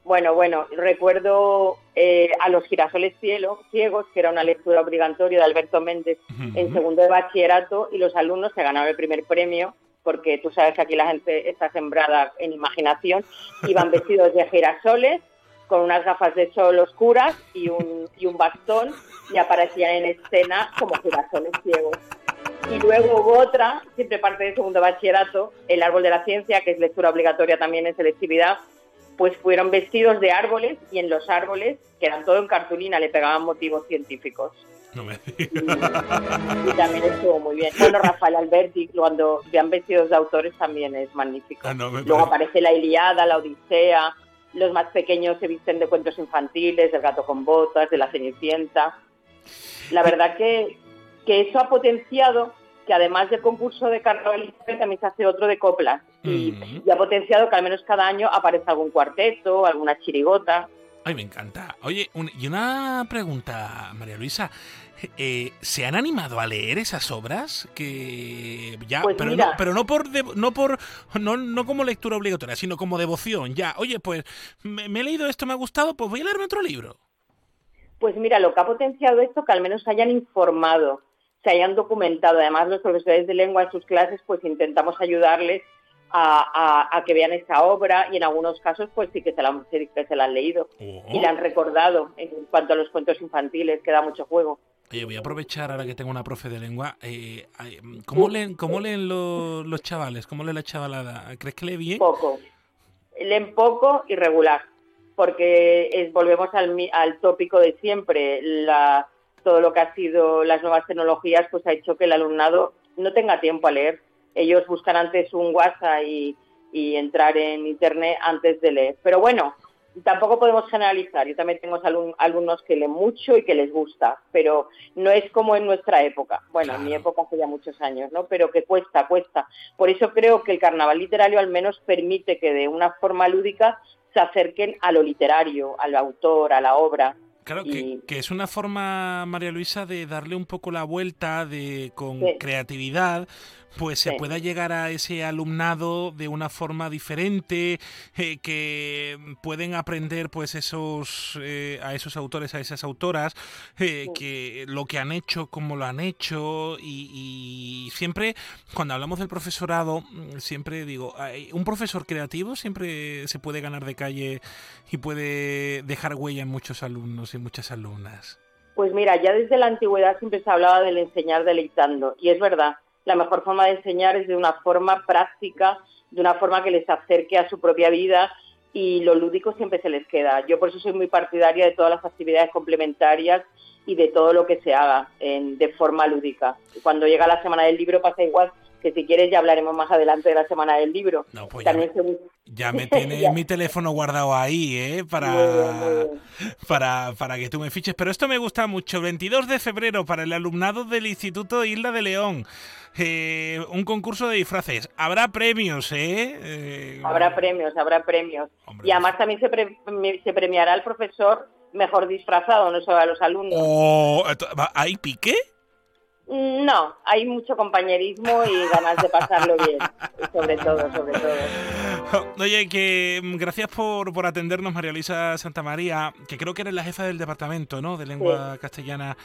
Bueno, bueno, recuerdo eh, a los girasoles cielo, ciegos, que era una lectura obligatoria de Alberto Méndez en segundo de bachillerato, y los alumnos que ganaron el primer premio porque tú sabes que aquí la gente está sembrada en imaginación, iban vestidos de girasoles con unas gafas de sol oscuras y un, y un bastón y aparecían en escena como girasoles ciegos. Y luego hubo otra, siempre parte del segundo bachillerato, El árbol de la ciencia, que es lectura obligatoria también en selectividad, pues fueron vestidos de árboles y en los árboles, que eran todo en cartulina, le pegaban motivos científicos. No me y, también estuvo muy bien. Bueno, Rafael Alberti, cuando vean vestidos de autores también es magnífico. Ah, luego aparece la Iliada, la Odisea, los más pequeños se visten de cuentos infantiles, del gato con botas, de la cenicienta. La verdad que, que eso ha potenciado que además del concurso de carnaval también se hace otro de coplas y, y, ha potenciado que al menos cada año aparece algún cuarteto, alguna chirigota. Ay, me encanta. Oye, y una pregunta, María Luisa. Eh, ¿Se han animado a leer esas obras? Que ya, Pues pero, no, pero no por devo- no por no, no como lectura obligatoria, sino como devoción. Ya, oye, pues me, me he leído esto, me ha gustado, pues voy a leerme otro libro. Pues mira, lo que ha potenciado esto que al menos se hayan informado, se hayan documentado. Además, los profesores de lengua en sus clases, pues intentamos ayudarles a, a- a que vean esta obra y en algunos casos, pues sí que se la, sí que se la han leído y la han recordado en cuanto a los cuentos infantiles, que da mucho juego. Oye, voy a aprovechar ahora que tengo una profe de lengua. Eh, ¿cómo, leen, cómo leen los, los chavales? ¿Cómo lee la chavalada? ¿Crees que lee bien? Poco. Leen poco y regular, porque es, volvemos al, al tópico de siempre. La, todo lo que ha sido las nuevas tecnologías pues ha hecho que el alumnado no tenga tiempo a leer. Ellos buscan antes un WhatsApp y, y entrar en Internet antes de leer. Pero bueno, tampoco podemos generalizar. Yo también tengo alumnos que leen mucho y que les gusta, pero no es como en nuestra época. Bueno, en mi época hace ya muchos años, ¿no? Pero que cuesta, cuesta. Por eso creo que el carnaval literario al menos permite que de una forma lúdica se acerquen a lo literario, al autor, a la obra. Claro, que, es una forma, María Luisa, de darle un poco la vuelta de con creatividad, pues se pueda llegar a ese alumnado de una forma diferente, eh, que pueden aprender pues esos eh, a esos autores, a esas autoras, eh, que lo que han hecho, cómo lo han hecho, y, siempre cuando hablamos del profesorado, mm, siempre digo, un profesor creativo siempre se puede ganar de calle y puede dejar huella en muchos alumnos y muchas alumnas. Pues mira, ya desde la antigüedad siempre se hablaba del enseñar deleitando, y es verdad la mejor forma de enseñar es de una forma práctica, de una forma que les acerque a su propia vida y lo lúdico siempre se les queda. Yo por eso soy muy partidaria de todas las actividades complementarias y de todo lo que se haga de forma lúdica. Cuando llega la semana del libro pasa igual que si quieres ya hablaremos más adelante de la semana del libro. Pues También ya, me, (laughs) tiene mi teléfono guardado ahí, ¿eh? Para, para, para que tú me fiches. Pero esto me gusta mucho. 22 de febrero para el alumnado del Instituto Isla de León. Eh, un concurso de disfraces. Habrá premios, ¿eh? eh habrá premios, habrá premios. y además también se, se premiará al profesor mejor disfrazado, no solo a los alumnos. Oh, ¿Hay pique? No, hay mucho compañerismo y ganas de pasarlo bien, sobre todo, sobre todo. (laughs) Oye, que mm, gracias por, por atendernos, María Luisa Santa María, que creo que eres la jefa del departamento, ¿no? De lengua castellana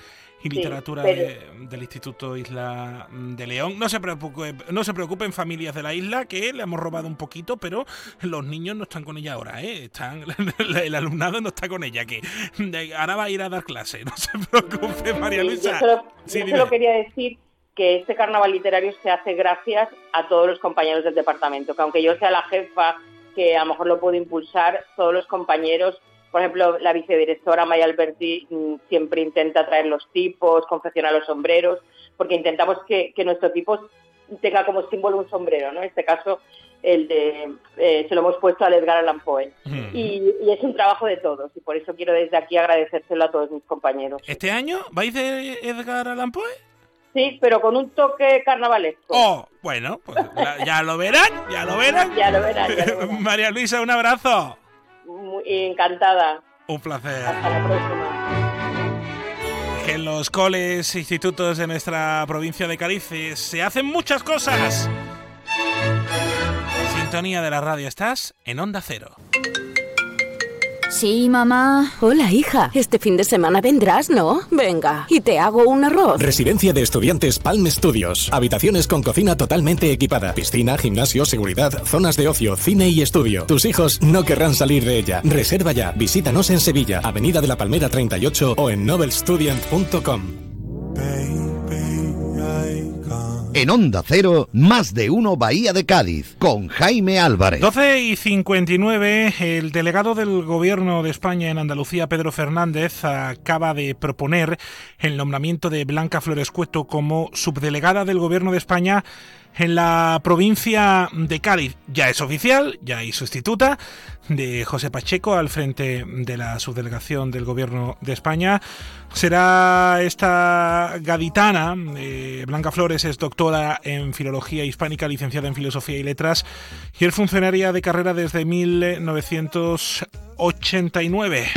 y literatura del Instituto Isla de León. No se, preocupe, no se preocupen familias de la isla que le hemos robado un poquito, pero los niños no están con ella ahora, ¿eh? Están, (laughs) el alumnado no está con ella, que ahora va a ir a dar clase, no se preocupe María Luisa. Yo solo, quería decir que este carnaval literario se hace gracias a todos los compañeros del departamento, que aunque yo sea la jefa que a lo mejor lo puedo impulsar, todos los compañeros por ejemplo, la vicedirectora Maya Alberti mm, siempre intenta traer los tipos, confeccionar los sombreros, porque intentamos que, nuestro tipo tenga como símbolo un sombrero, ¿no? En este caso, el de, eh, se lo hemos puesto a Edgar Allan Poe. Y, es un trabajo de todos, y por eso quiero desde aquí agradecérselo a todos mis compañeros. ¿Este año vais de Edgar Allan Poe? Sí, pero con un toque carnavalesco. Oh, bueno, pues ya, lo verán, ya lo verán. ya lo verán. (laughs) (laughs) María Luisa, un abrazo encantada. Un placer. Hasta la próxima. En los coles e institutos de nuestra provincia de Cádiz se hacen muchas cosas. Sintonía de la radio, estás en Onda Cero. Sí, mamá. Hola, hija. Este fin de semana vendrás, ¿no? Venga, y te hago un arroz. Residencia de estudiantes Palm Studios. Habitaciones con cocina totalmente equipada. Piscina, gimnasio, seguridad, zonas de ocio, cine y estudio. Tus hijos no querrán salir de ella. Reserva ya. Visítanos en Sevilla, Avenida de la Palmera 38 o en nobelstudent.com. En Onda Cero, más de uno Bahía de Cádiz, con Jaime Álvarez. 12 y 59, el delegado del Gobierno de España en Andalucía, Pedro Fernández, acaba de proponer el nombramiento de Blanca Flores Cueto como subdelegada del Gobierno de España en la provincia de Cádiz. Ya es oficial, ya hay sustituta de José Pacheco al frente de la subdelegación del Gobierno de España. Será esta gaditana, eh, Blanca Flores es doctora en Filología Hispánica, licenciada en Filosofía y Letras y es funcionaria de carrera desde 1989.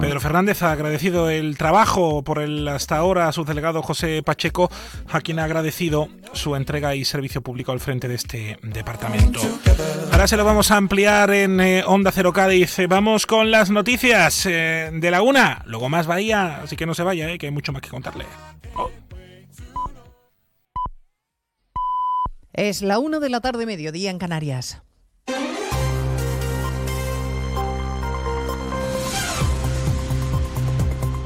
Pedro Fernández ha agradecido el trabajo por el hasta ahora subdelegado José Pacheco, a quien ha agradecido su entrega y servicio público al frente de este departamento. Ahora se lo vamos a ampliar en eh, Onda Cero Cádiz. Vamos con las noticias eh, de la una, luego más Bahía, así que no se vaya, eh, que hay mucho más que contarle. Oh. Es la una de la tarde, mediodía en Canarias.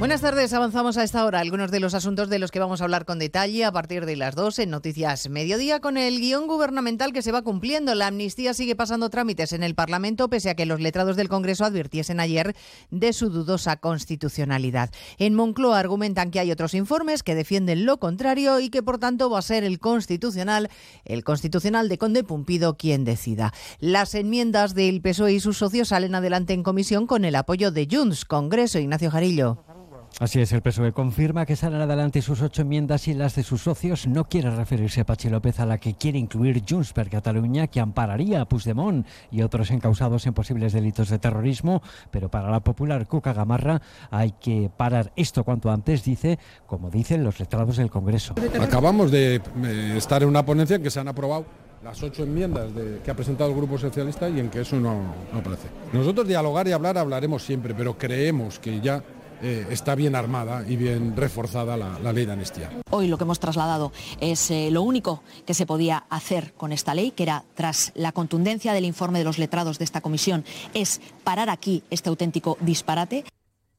Buenas tardes, avanzamos a esta hora algunos de los asuntos de los que vamos a hablar con detalle a partir de las 2 en Noticias Mediodía con el guion gubernamental que se va cumpliendo. La amnistía sigue pasando trámites en el Parlamento pese a que los letrados del Congreso advirtiesen ayer de su dudosa constitucionalidad. En Moncloa argumentan que hay otros informes que defienden lo contrario y que por tanto va a ser el constitucional, el constitucional de Conde Pumpido quien decida. Las enmiendas del PSOE y sus socios salen adelante en comisión con el apoyo de Junts, Congreso Ignacio Jarillo. Así es, el PSOE confirma que salen adelante sus ocho enmiendas y las de sus socios no quiere referirse a Pachi López a la que quiere incluir Junts per Cataluña, que ampararía a Puigdemont y otros encausados en posibles delitos de terrorismo, pero para la popular Cuca Gamarra hay que parar esto cuanto antes, dice, como dicen los letrados del Congreso. Acabamos de eh, estar en una ponencia en que se han aprobado las ocho enmiendas de, que ha presentado el Grupo Socialista y en que eso no, no aparece. Nosotros dialogar y hablar hablaremos siempre, pero creemos que ya eh, está bien armada y bien reforzada la, ley de amnistía. Hoy lo que hemos trasladado es eh, lo único que se podía hacer con esta ley, que era, tras la contundencia del informe de los letrados de esta comisión, es parar aquí este auténtico disparate.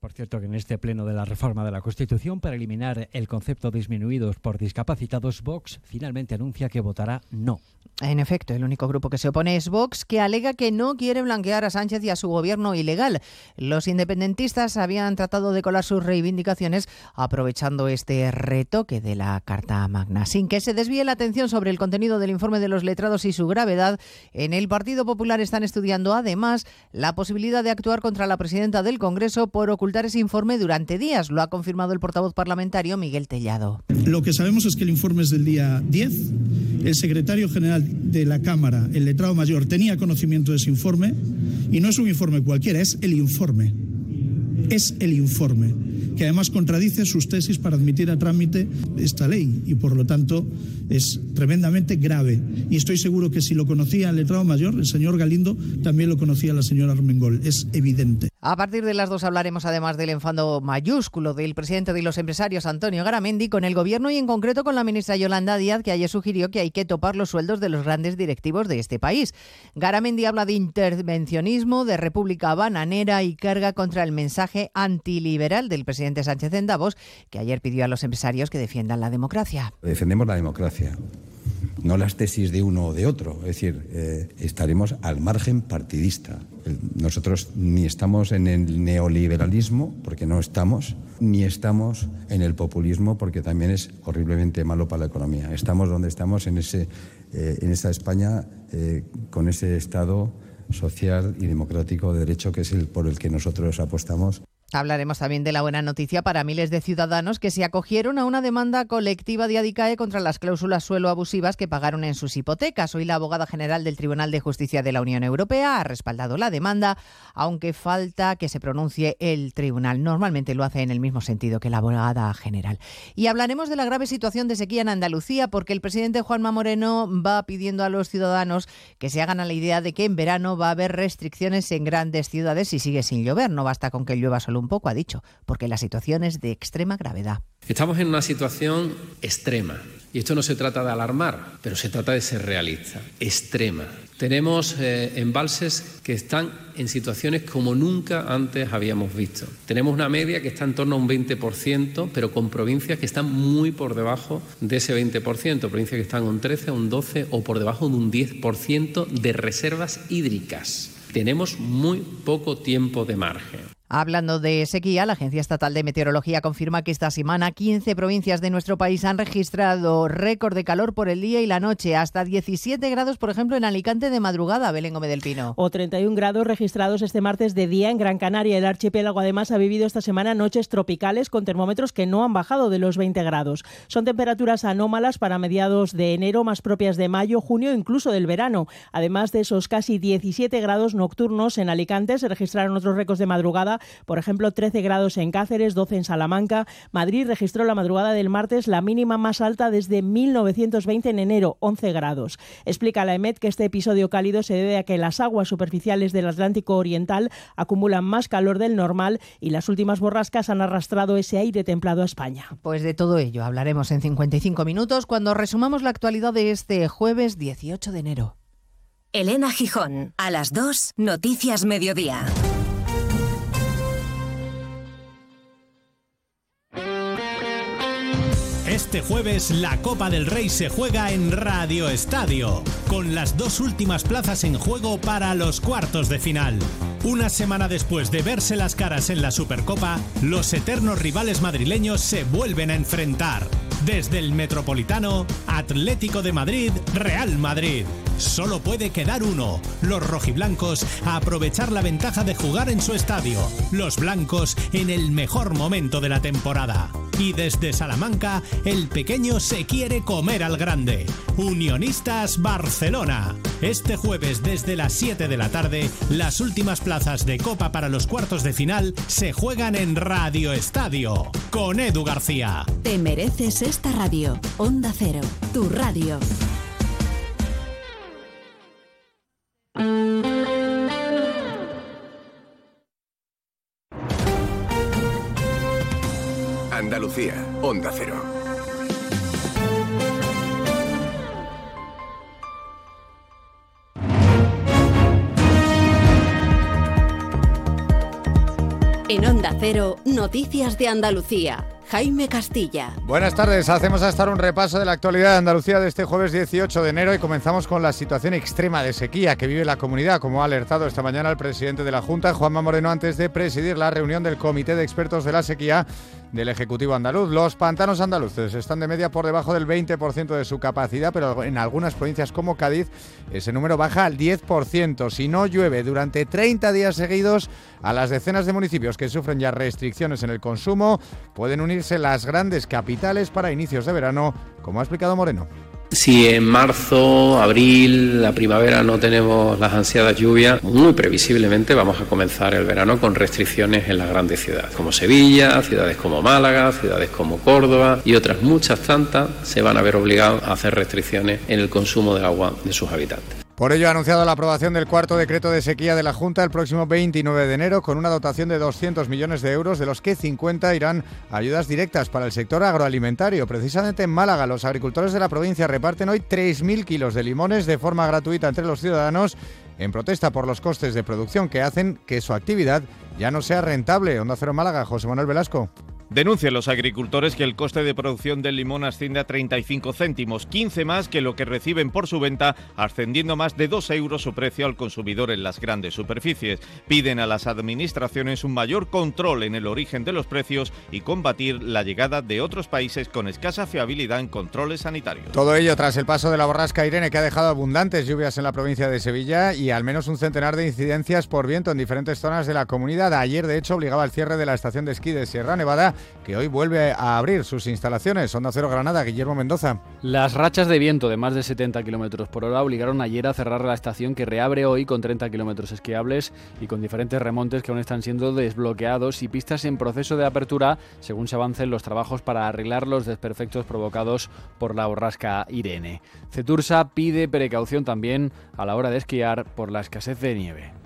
Por cierto, que en este pleno de la reforma de la Constitución para eliminar el concepto disminuidos por discapacitados, Vox finalmente anuncia que votará no. En efecto, el único grupo que se opone es Vox, que alega que no quiere blanquear a Sánchez y a su gobierno ilegal. Los independentistas habían tratado de colar sus reivindicaciones aprovechando este retoque de la Carta Magna. Sin que se desvíe la atención sobre el contenido del informe de los letrados y su gravedad, en el Partido Popular están estudiando además la posibilidad de actuar contra la presidenta del Congreso por ocultar ese informe durante días. Lo ha confirmado el portavoz parlamentario Miguel Tellado. Lo que sabemos es que el informe es del día 10. El secretario general de la Cámara, el letrado mayor, tenía conocimiento de ese informe y no es un informe cualquiera, es el informe. Es el informe que además contradice sus tesis para admitir a trámite esta ley y por lo tanto es tremendamente grave. Y estoy seguro que si lo conocía el letrado mayor, el señor Galindo, también lo conocía la señora Armengol. Es evidente. A partir de las dos hablaremos además del enfado mayúsculo del presidente de los empresarios, Antonio Garamendi, con el gobierno y en concreto con la ministra Yolanda Díaz, que ayer sugirió que hay que topar los sueldos de los grandes directivos de este país. Garamendi habla de intervencionismo, de república bananera y carga contra el mensaje antiliberal del presidente Sánchez en Davos, que ayer pidió a los empresarios que defiendan la democracia. Defendemos la democracia no las tesis de uno o de otro. Es decir, eh, estaremos al margen partidista. Nosotros ni estamos en el neoliberalismo, porque no estamos, ni estamos en el populismo, porque también es horriblemente malo para la economía. Estamos donde estamos, en, ese, eh, en esa España, eh, con ese Estado social y democrático de derecho que es el por el que nosotros apostamos. Hablaremos también de la buena noticia para miles de ciudadanos que se acogieron a una demanda colectiva de Adicae contra las cláusulas suelo abusivas que pagaron en sus hipotecas. Hoy la abogada general del Tribunal de Justicia de la Unión Europea ha respaldado la demanda, aunque falta que se pronuncie el tribunal. Normalmente lo hace en el mismo sentido que la abogada general. Y hablaremos de la grave situación de sequía en Andalucía porque el presidente Juanma Moreno va pidiendo a los ciudadanos que se hagan a la idea de que en verano va a haber restricciones en grandes ciudades si sigue sin llover. No basta con que llueva solo un poco, ha dicho, porque la situación es de extrema gravedad. Estamos en una situación extrema. Y esto no se trata de alarmar, pero se trata de ser realista. Extrema. Tenemos eh, embalses que están en situaciones como nunca antes habíamos visto. Tenemos una media que está en torno a un 20%, pero con provincias que están muy por debajo de ese 20%. Provincias que están un 13, un 12 o por debajo de un 10% de reservas hídricas. Tenemos muy poco tiempo de margen. Hablando de sequía, la Agencia Estatal de Meteorología confirma que esta semana 15 provincias de nuestro país han registrado récord de calor por el día y la noche, hasta 17 grados, por ejemplo, en Alicante de madrugada, Belén Gómez del Pino. O 31 grados registrados este martes de día en Gran Canaria. El archipiélago además ha vivido esta semana noches tropicales con termómetros que no han bajado de los 20 grados. Son temperaturas anómalas para mediados de enero, más propias de mayo, junio, incluso del verano. Además de esos casi 17 grados nocturnos en Alicante, se registraron otros récords de madrugada por ejemplo, 13 grados en Cáceres, 12 en Salamanca. Madrid registró la madrugada del martes la mínima más alta desde 1920 en enero, 11 grados. Explica la EMET que este episodio cálido se debe a que las aguas superficiales del Atlántico Oriental acumulan más calor del normal y las últimas borrascas han arrastrado ese aire templado a España. Pues de todo ello hablaremos en 55 minutos cuando resumamos la actualidad de este jueves 18 de enero. Elena Gijón, a las 2, Noticias Mediodía. Este jueves la Copa del Rey se juega en Radio Estadio, con las dos últimas plazas en juego para los cuartos de final. Una semana después de verse las caras en la Supercopa, los eternos rivales madrileños se vuelven a enfrentar. Desde el Metropolitano, Atlético de Madrid, Real Madrid. Solo puede quedar uno. Los rojiblancos a aprovechar la ventaja de jugar en su estadio. Los blancos en el mejor momento de la temporada. Y desde Salamanca, el pequeño se quiere comer al grande. Unionistas Barcelona. Este jueves desde las 7 de la tarde, las últimas plazas de Copa para los cuartos de final se juegan en Radio Estadio. Con Edu García. Te mereces esta radio. Onda Cero, tu radio. Onda Cero. En Onda Cero, Noticias de Andalucía. Jaime Castilla. Buenas tardes, hacemos hasta un repaso de la actualidad de Andalucía de este jueves 18 de enero y comenzamos con la situación extrema de sequía que vive la comunidad, como ha alertado esta mañana el presidente de la Junta, Juanma Moreno, antes de presidir la reunión del Comité de Expertos de la Sequía del Ejecutivo andaluz. Los pantanos andaluces están de media por debajo del 20% de su capacidad, pero en algunas provincias como Cádiz ese número baja al 10%. Si no llueve durante 30 días seguidos, a las decenas de municipios que sufren ya restricciones en el consumo, pueden unirse las grandes capitales para inicios de verano, como ha explicado Moreno. Si en marzo, abril, la primavera no tenemos las ansiadas lluvias, muy previsiblemente vamos a comenzar el verano con restricciones en las grandes ciudades, como Sevilla, ciudades como Málaga, ciudades como Córdoba y otras muchas tantas se van a ver obligados a hacer restricciones en el consumo de agua de sus habitantes. Por ello ha anunciado la aprobación del cuarto decreto de sequía de la Junta el próximo 29 de enero con una dotación de 200 millones de euros, de los que 50 irán a ayudas directas para el sector agroalimentario. Precisamente en Málaga, los agricultores de la provincia reparten hoy 3.000 kilos de limones de forma gratuita entre los ciudadanos en protesta por los costes de producción que hacen que su actividad ya no sea rentable. Onda Cero Málaga, José Manuel Velasco. Denuncian los agricultores que el coste de producción del limón asciende a 35 céntimos, 15 más que lo que reciben por su venta, ascendiendo más de 2 euros su precio al consumidor en las grandes superficies. Piden a las administraciones un mayor control en el origen de los precios y combatir la llegada de otros países con escasa fiabilidad en controles sanitarios. Todo ello tras el paso de la borrasca Irene que ha dejado abundantes lluvias en la provincia de Sevilla y al menos un centenar de incidencias por viento en diferentes zonas de la comunidad. Ayer, de hecho, obligaba al cierre de la estación de esquí de Sierra Nevada que hoy vuelve a abrir sus instalaciones. Onda Cero Granada, Guillermo Mendoza. Las rachas de viento de más de 70 kilómetros por hora obligaron ayer a cerrar la estación que reabre hoy con 30 kilómetros esquiables y con diferentes remontes que aún están siendo desbloqueados y pistas en proceso de apertura según se avancen los trabajos para arreglar los desperfectos provocados por la borrasca Irene. Cetursa pide precaución también a la hora de esquiar por la escasez de nieve.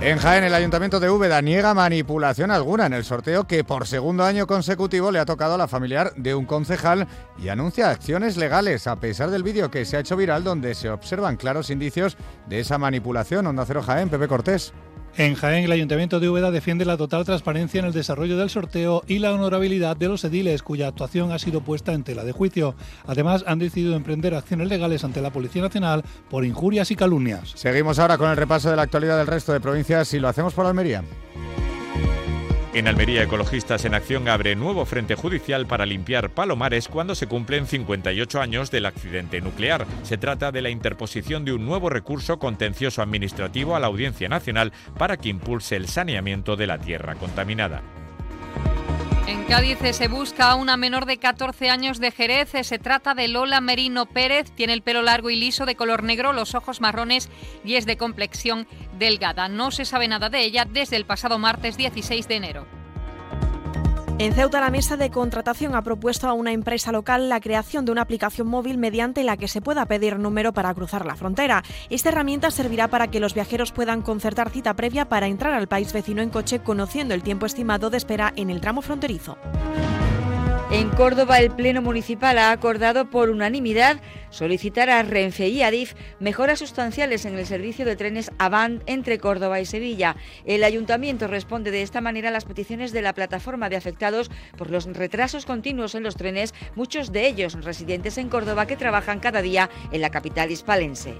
En Jaén, el Ayuntamiento de Úbeda niega manipulación alguna en el sorteo que por segundo año consecutivo le ha tocado a la familiar de un concejal y anuncia acciones legales, a pesar del vídeo que se ha hecho viral donde se observan claros indicios de esa manipulación. Onda Cero Jaén, Pepe Cortés. En Jaén, el Ayuntamiento de Úbeda defiende la total transparencia en el desarrollo del sorteo y la honorabilidad de los ediles, cuya actuación ha sido puesta en tela de juicio. Además, han decidido emprender acciones legales ante la Policía Nacional por injurias y calumnias. Seguimos ahora con el repaso de la actualidad del resto de provincias y lo hacemos por Almería. En Almería, Ecologistas en Acción abre nuevo frente judicial para limpiar Palomares cuando se cumplen 58 años del accidente nuclear. Se trata de la interposición de un nuevo recurso contencioso administrativo a la Audiencia Nacional para que impulse el saneamiento de la tierra contaminada. En Cádiz se busca a una menor de 14 años de Jerez. Se trata de Lola Merino Pérez. Tiene el pelo largo y liso de color negro, los ojos marrones y es de complexión delgada. No se sabe nada de ella desde el pasado martes 16 de enero. En Ceuta, la mesa de contratación ha propuesto a una empresa local la creación de una aplicación móvil mediante la que se pueda pedir número para cruzar la frontera. Esta herramienta servirá para que los viajeros puedan concertar cita previa para entrar al país vecino en coche conociendo el tiempo estimado de espera en el tramo fronterizo. En Córdoba, el Pleno Municipal ha acordado por unanimidad solicitar a Renfe y Adif mejoras sustanciales en el servicio de trenes Avant entre Córdoba y Sevilla. El ayuntamiento responde de esta manera a las peticiones de la plataforma de afectados por los retrasos continuos en los trenes, muchos de ellos residentes en Córdoba que trabajan cada día en la capital hispalense.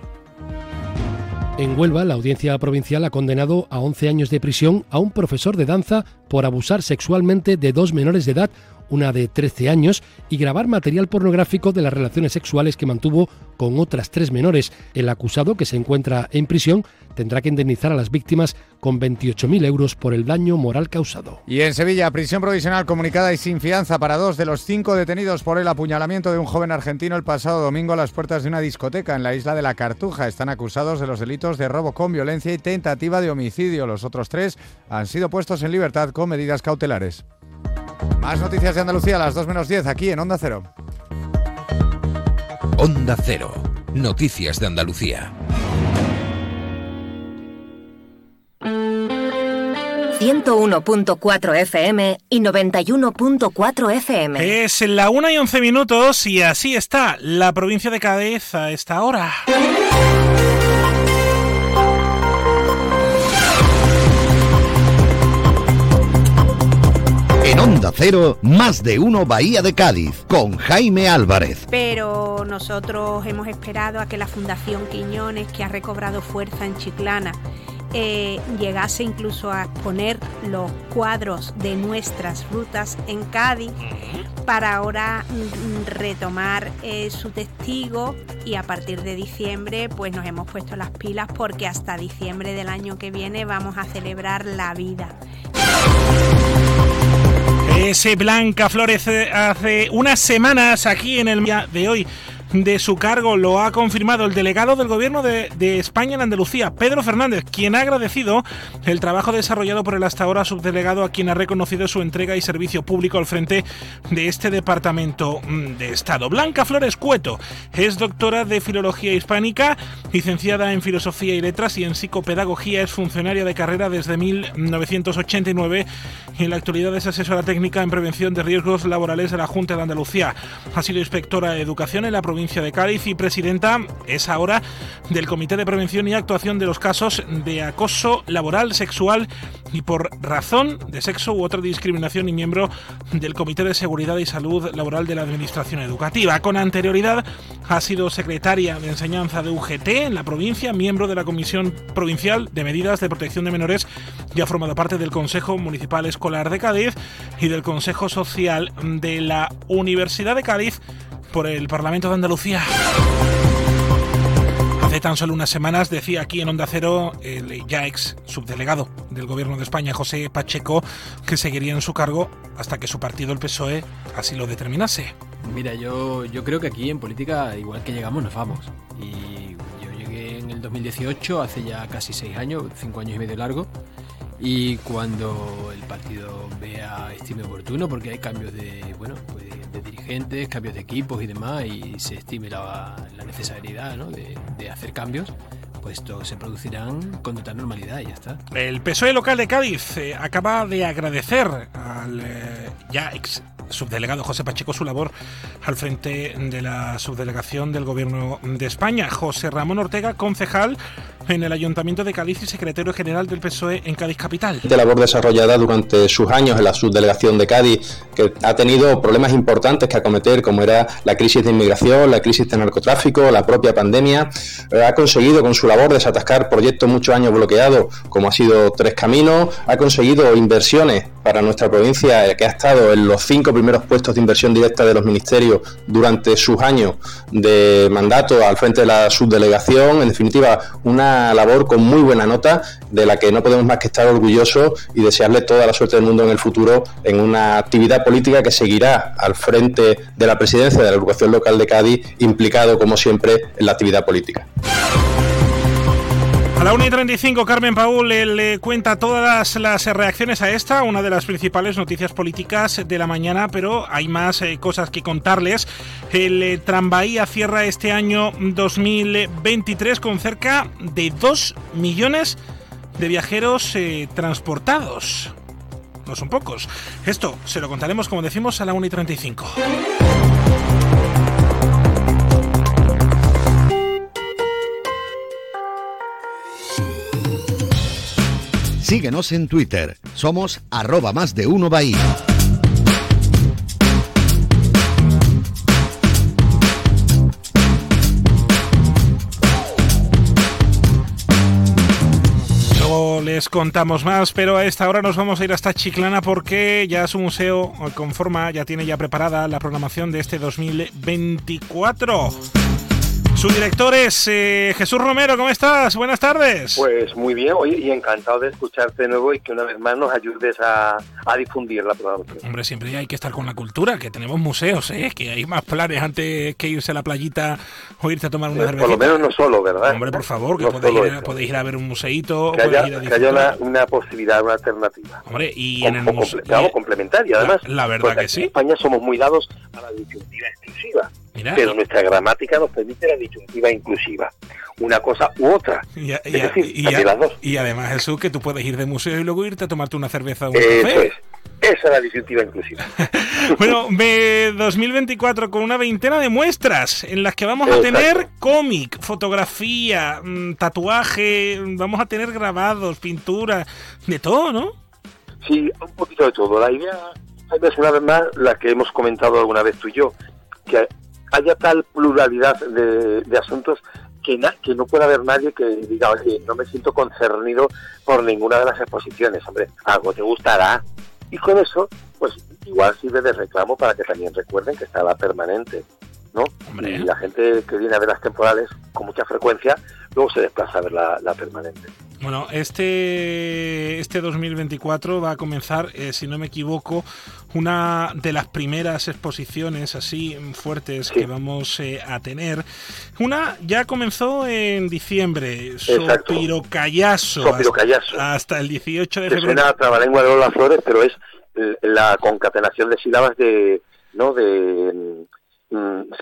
En Huelva, la audiencia provincial ha condenado a 11 años de prisión a un profesor de danza por abusar sexualmente de dos menores de edad una de 13 años, y grabar material pornográfico de las relaciones sexuales que mantuvo con otras tres menores. El acusado, que se encuentra en prisión, tendrá que indemnizar a las víctimas con 28.000 euros por el daño moral causado. Y en Sevilla, prisión provisional comunicada y sin fianza para dos de los cinco detenidos por el apuñalamiento de un joven argentino el pasado domingo a las puertas de una discoteca en la isla de la Cartuja. Están acusados de los delitos de robo con violencia y tentativa de homicidio. Los otros tres han sido puestos en libertad con medidas cautelares. Más noticias de Andalucía a las 2 menos 10 aquí en Onda Cero. Onda Cero. Noticias de Andalucía. 101.4 FM y 91.4 FM. Es la 1 y 11 minutos y así está la provincia de Cádiz a esta hora. En Onda Cero, más de uno Bahía de Cádiz, con Jaime Álvarez. Pero nosotros hemos esperado a que la Fundación Quiñones, que ha recobrado fuerza en Chiclana, eh, llegase incluso a poner los cuadros de nuestras rutas en Cádiz para ahora mm, retomar eh, su testigo y a partir de diciembre pues nos hemos puesto las pilas porque hasta diciembre del año que viene vamos a celebrar la vida. Ese Blanca Flores hace unas semanas aquí en el día de hoy de su cargo lo ha confirmado el delegado del Gobierno de, España en Andalucía, Pedro Fernández, quien ha agradecido el trabajo desarrollado por el hasta ahora subdelegado a quien ha reconocido su entrega y servicio público al frente de este Departamento mm, de Estado. Blanca Flores Cueto es doctora de Filología Hispánica, licenciada en Filosofía y Letras y en Psicopedagogía, es funcionaria de carrera desde 1989 y en la actualidad es asesora técnica en prevención de riesgos laborales de la Junta de Andalucía. Ha sido inspectora de educación en la provincia provincia de Cádiz y presidenta es ahora del Comité de Prevención y Actuación de los casos de acoso laboral, sexual y por razón de sexo u otra discriminación y miembro del Comité de Seguridad y Salud Laboral de la Administración Educativa. Con anterioridad ha sido secretaria de Enseñanza de UGT en la provincia, miembro de la Comisión Provincial de Medidas de Protección de Menores y ha formado parte del Consejo Municipal Escolar de Cádiz y del Consejo Social de la Universidad de Cádiz por el Parlamento de Andalucía. Hace tan solo unas semanas decía aquí en Onda Cero el ya ex subdelegado del Gobierno de España, José Pacheco, que seguiría en su cargo hasta que su partido, el PSOE, así lo determinase. Mira, yo, yo creo que aquí en política, igual que llegamos, nos vamos. Y yo llegué en el 2018, hace ya casi seis años, cinco años y medio largo. Y cuando el partido vea, estime oportuno, porque hay cambios de, bueno, pues de dirigentes, cambios de equipos y demás, y se estime la, necesidad de, hacer cambios, pues se producirán con total normalidad y ya está. El PSOE local de Cádiz eh, acaba de agradecer al eh, ya ex subdelegado José Pacheco su labor al frente de la subdelegación del Gobierno de España. José Ramón Ortega, concejal en el Ayuntamiento de Cádiz y secretario general del PSOE en Cádiz Capital. De labor desarrollada durante sus años en la subdelegación de Cádiz, que ha tenido problemas importantes que acometer, como era la crisis de inmigración, la crisis de narcotráfico, la propia pandemia, ha conseguido con su labor desatascar proyectos muchos años bloqueados, como ha sido Tres Caminos, ha conseguido inversiones para nuestra provincia, eh, que ha estado en los cinco primeros puestos de inversión directa de los ministerios durante sus años de mandato al frente de la subdelegación. En definitiva, una labor con muy buena nota, de la que no podemos más que estar orgullosos y desearle toda la suerte del mundo en el futuro en una actividad política que seguirá al frente de la presidencia de la educación local de Cádiz, implicado como siempre en la actividad política. A la 1 y 35, Carmen Paul le cuenta todas las reacciones a esta, una de las principales noticias políticas de la mañana, pero hay más eh, cosas que contarles. El eh, cierra este año 2023 con cerca de 2 millones de viajeros eh, transportados. No son pocos. Esto se lo contaremos, como decimos, a la 1 y 35. Síguenos en Twitter. Somos arroba más de uno Bahía. Les contamos más, pero a esta hora nos vamos a ir hasta Chiclana porque ya su museo conforma, ya tiene ya preparada la programación de este 2024. Su director es eh, Jesús Romero, ¿cómo estás? Buenas tardes. Pues muy bien, oye, y encantado de escucharte de nuevo y que una vez más nos ayudes a, a difundir la programación. Hombre, siempre hay que estar con la cultura, que tenemos museos, ¿eh? que hay más planes antes que irse a la playita o irte a tomar una Eh, cerveza. por lo menos no solo, ¿verdad? Hombre, por favor, que No podéis, ir, podéis ir a ver un museíto, Que haya, ir a que haya una, una posibilidad, una alternativa. Hombre, y Com- en el museo... vamos, complementaria, además. La verdad porque que aquí sí. En España somos muy dados a la disyuntiva exclusiva. Pero nuestra gramática nos permite la disyuntiva inclusiva. Una cosa u otra. Y, a- y a- decir, y también a- las dos. y además, Jesús, que tú puedes ir de museo y luego irte a tomarte una cerveza o un Eso café. es. Esa es la disyuntiva inclusiva. (laughs) Bueno, ve 2024 con una veintena de muestras en las que vamos a tener cómic, fotografía, mm, tatuaje, vamos a tener grabados, pinturas, de todo, ¿no? Sí, un poquito de todo. La idea es una vez más la que hemos comentado alguna vez tú y yo, que haya tal pluralidad de, de asuntos que, na- que no pueda haber nadie que diga, oye, no me siento concernido por ninguna de las exposiciones. Hombre, algo te gustará. Y con eso, pues igual sirve de reclamo para que también recuerden que está la permanente. ¿no? Y la gente que viene a ver las temporales con mucha frecuencia, luego se desplaza a ver la, la permanente. Bueno, este, este 2024 va a comenzar, eh, si no me equivoco, una de las primeras exposiciones así fuertes que vamos eh, a tener. Una ya comenzó en diciembre. Sopirocayaso, Sopirocayaso. hasta, hasta el 18 de febrero. suena a trabalengua de Lola Flores, pero es l- la concatenación de sílabas de, ¿no? De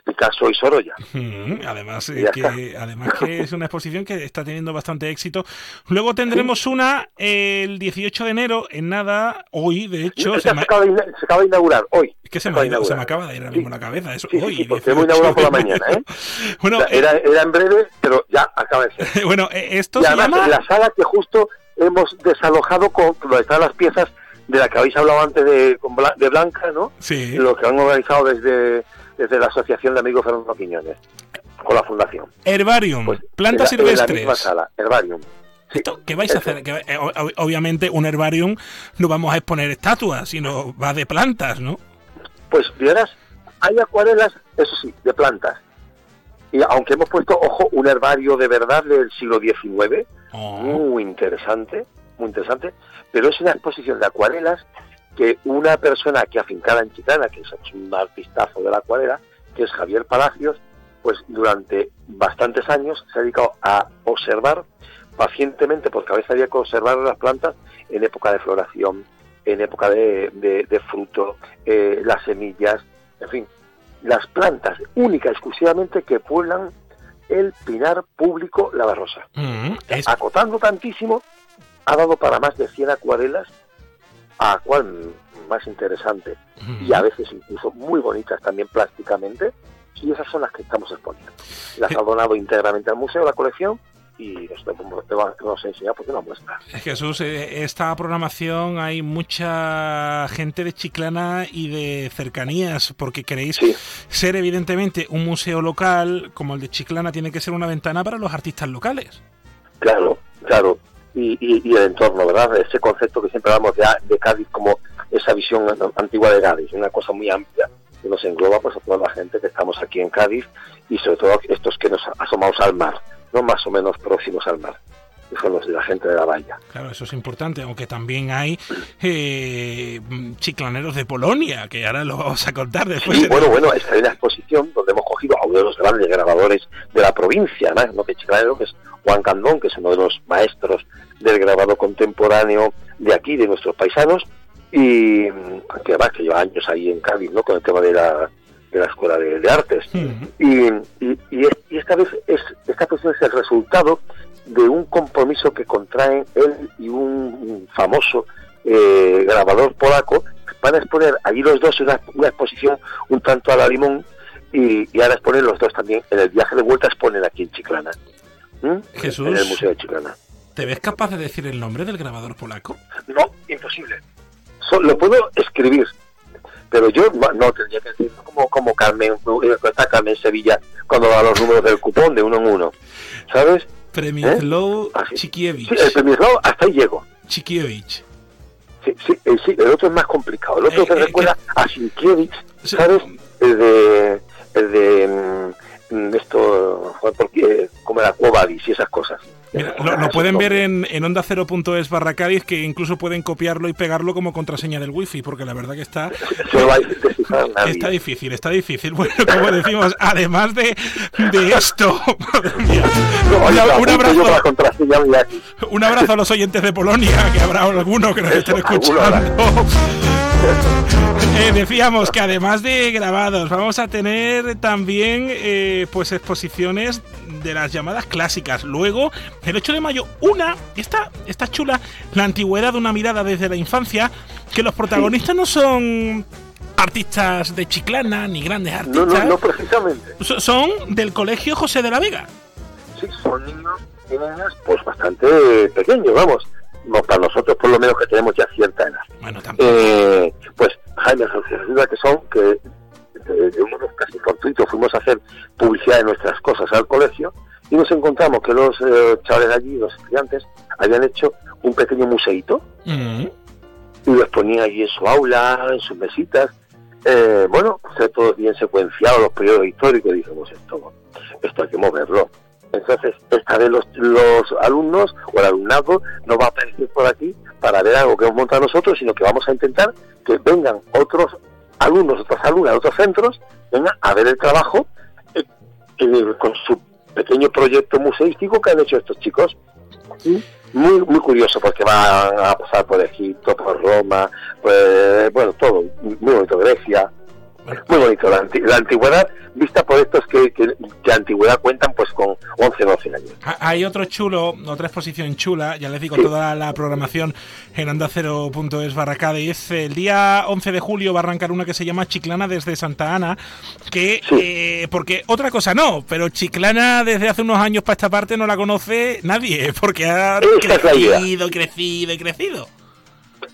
Picasso y Sorolla. Mm, Además, eh, que, además que es una exposición que está teniendo bastante éxito. Luego tendremos una el 18 de enero, en nada, hoy de hecho. Se me- se, acaba de, ina- se acaba de inaugurar hoy. Es que se me, de ido- se me acaba de ir mismo la cabeza. Eso, Sí, sí, hoy, sí, porque 18 hemos inaugurado por la mañana. ¿eh? (laughs) Bueno, O sea, era, era en breve, pero ya acaba de ser. (laughs) bueno, eh, esto y se además llama... la sala que justo hemos desalojado con donde están las piezas de la que habéis hablado antes de, de Blanca, ¿no? Sí. Lo que han organizado desde, desde la Asociación de Amigos Fernando Quiñones, con la Fundación. Herbarium, plantas En la- en la misma silvestres. sala, Herbarium. ¿Esto qué vais a hacer? Que, eh, obviamente un herbarium no vamos a exponer estatuas, sino va de plantas, ¿no? Pues verás, hay acuarelas, eso sí, de plantas. Y aunque hemos puesto, ojo, un herbario de verdad del siglo XIX, muy interesante, muy interesante, pero es una exposición de acuarelas que una persona que afincada en Chicana, que es un artistazo de la acuarela, que es Javier Palacios, pues durante bastantes años se ha dedicado a observar pacientemente, porque a veces había que observar las plantas en época de floración, en época de, de- de fruto, eh, las semillas, en fin, las plantas única exclusivamente que pueblan el pinar público La Barrosa. Mm, es- Acotando tantísimo, ha dado para más de 100 acuarelas, a cual más interesante, y a veces incluso muy bonitas también plásticamente, y esas son las que estamos exponiendo. Las ha donado íntegramente al museo, la colección, y nosotros hemos- hemos hemos enseñado porque una muestra. Jesús, eh, esta programación hay mucha gente de Chiclana y de cercanías, porque queréis ser evidentemente un museo local, como el de Chiclana tiene que ser una ventana para los artistas locales. Claro, claro. Y, y- el entorno, ¿verdad? Ese concepto que siempre hablamos de, de Cádiz como esa visión antigua de Cádiz, una cosa muy amplia que nos engloba pues a toda la gente que estamos aquí en Cádiz y sobre todo estos que nos asomamos al mar, no más o menos próximos al mar, son los de la gente de la bahía. Claro, eso es importante, aunque también hay eh, chiclaneros de Polonia, que ahora lo vamos a contar después. Sí, bueno, bueno, esta es una exposición donde hemos cogido a uno de los grandes grabadores de la provincia, ¿no? ¿no? que chiclanero, que es Juan Candón, que es uno de los maestros del grabado contemporáneo de aquí, de nuestros paisanos, y que además que lleva años ahí en Cádiz, ¿no? Con el tema de la, de la Escuela de, de Artes. Y, y- y es- y esta vez es, esta exposición es el resultado de un compromiso que contraen él y un famoso eh, grabador polaco. Van a exponer allí los dos una, una exposición un tanto a la limón y, y ahora exponen los dos también. En el viaje de vuelta exponen aquí en Chiclana. ¿Mm? Jesús. En el Museo de Chiclana. ¿Te ves capaz de decir el nombre del grabador polaco? No, imposible. So- lo puedo escribir, pero yo no, tendría que decir como, como Carmen, eh, está Carmen Sevilla cuando da los números del cupón de uno en uno. ¿Sabes? Premislav Chikievich. Sí, el Premislav, hasta ahí llego. Chikievich. Sí, sí, eh, sí, el otro es más complicado. El otro se recuerda a Sienkiewicz, ¿sabes? El de. El de. mm, esto. joder, porque, como era Cuobadis y esas cosas. Mira, lo, lo pueden ver en, en onda 0.es barra Cádiz, que incluso pueden copiarlo y pegarlo como contraseña del wifi, porque la verdad que está, está difícil, está difícil. (laughs) Bueno, como decimos, además de, de esto, (laughs) madre mía, un, abrazo, un abrazo a los oyentes de Polonia, que habrá alguno que nos estén escuchando. (laughs) (laughs) Eh, decíamos que además de grabados, vamos a tener también eh, pues exposiciones de las llamadas clásicas. Luego, el 8 de mayo, una, esta, esta chula, la antigüedad de una mirada desde la infancia, que los protagonistas no son artistas de Chiclana ni grandes No, artistas. no, no precisamente. So- Son del colegio José de la Vega. Sí, son niños y niñas pues bastante pequeños, vamos. No, para nosotros por lo menos que tenemos ya cierta edad. Bueno. Eh, pues Jaime, resulta que son que de, de un modo casi fortuito fuimos a hacer publicidad de nuestras cosas al colegio y nos encontramos que los eh, chavales de allí, los estudiantes, habían hecho un pequeño museíto Mm. y los ponía allí en su aula, en sus mesitas. Eh, bueno, pues todo bien secuenciado, los periodos históricos, dijimos esto, esto hay que moverlo. Entonces, esta vez los, alumnos o el alumnado no va a aparecer por aquí para ver algo que hemos montado nosotros, sino que vamos a intentar que vengan otros alumnos, otras alumnas otros centros, vengan a ver el trabajo eh, eh, con su pequeño proyecto museístico que han hecho estos chicos. Muy muy curioso porque van a pasar por Egipto, por Roma, pues bueno, todo, muy bonito, Grecia, muy bonito, la, anti- la antigüedad vista por estos que, que de antigüedad cuentan pues con 11, 12 años. Ha- Hay otro chulo, otra exposición chula, ya les digo toda la programación en onda 0.es barra Cádiz. El día 11 de julio va a arrancar una que se llama Chiclana desde Santa Ana, que, eh, porque otra cosa no, pero Chiclana desde hace unos años para esta parte no la conoce nadie, porque ha es idea. crecido, crecido y crecido.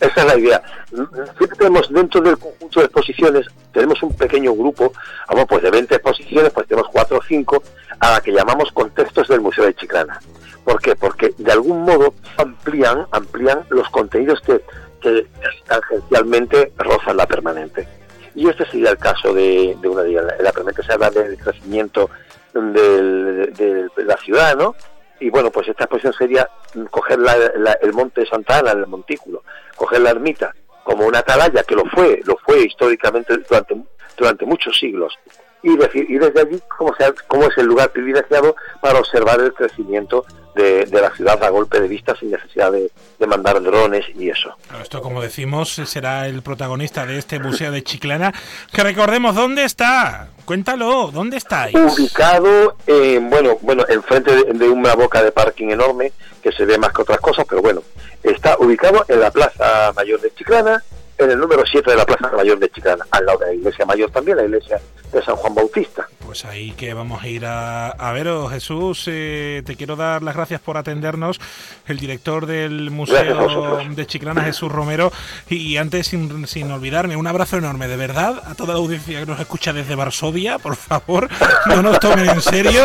Esa es la idea. Siempre tenemos dentro del conjunto de exposiciones, tenemos un pequeño grupo, vamos, pues de 20 exposiciones, pues tenemos 4 o 5 a la que llamamos contextos del Museo de Chiclana. ¿Por qué? Porque de algún modo amplían, amplían los contenidos que, que tangencialmente rozan la permanente. Y este sería el caso de, de una de la permanente se habla del crecimiento del- de, de la ciudad, ¿no? Y bueno, pues esta exposición sería coger la- la- el monte de Santa Ana, el montículo, coger la ermita como una atalaya, que lo fue, lo fue históricamente durante, durante muchos siglos, y, decir, y desde allí cómo, sea, cómo es el lugar privilegiado para observar el crecimiento de, de la ciudad a golpe de vista sin necesidad de, de mandar drones y eso. Esto, como decimos, será el protagonista de este museo de Chiclana. Que recordemos, ¿dónde está? Cuéntalo, ¿dónde estáis? ubicado en, bueno, bueno, enfrente de, de una boca de parking enorme que se ve más que otras cosas, pero bueno, está ubicado en la Plaza Mayor de Chiclana, en el número 7 de la Plaza Mayor de Chiclana, al lado de la Iglesia Mayor también, la Iglesia de San Juan Bautista. Pues ahí que vamos a ir a, a veros, Jesús. eh, te quiero dar las gracias por atendernos. El director del Museo de Chiclana, Jesús Romero. Y antes, sin, sin olvidarme, un abrazo enorme, de verdad, a toda la audiencia que nos escucha desde Varsovia. Por favor, no nos tomen en serio.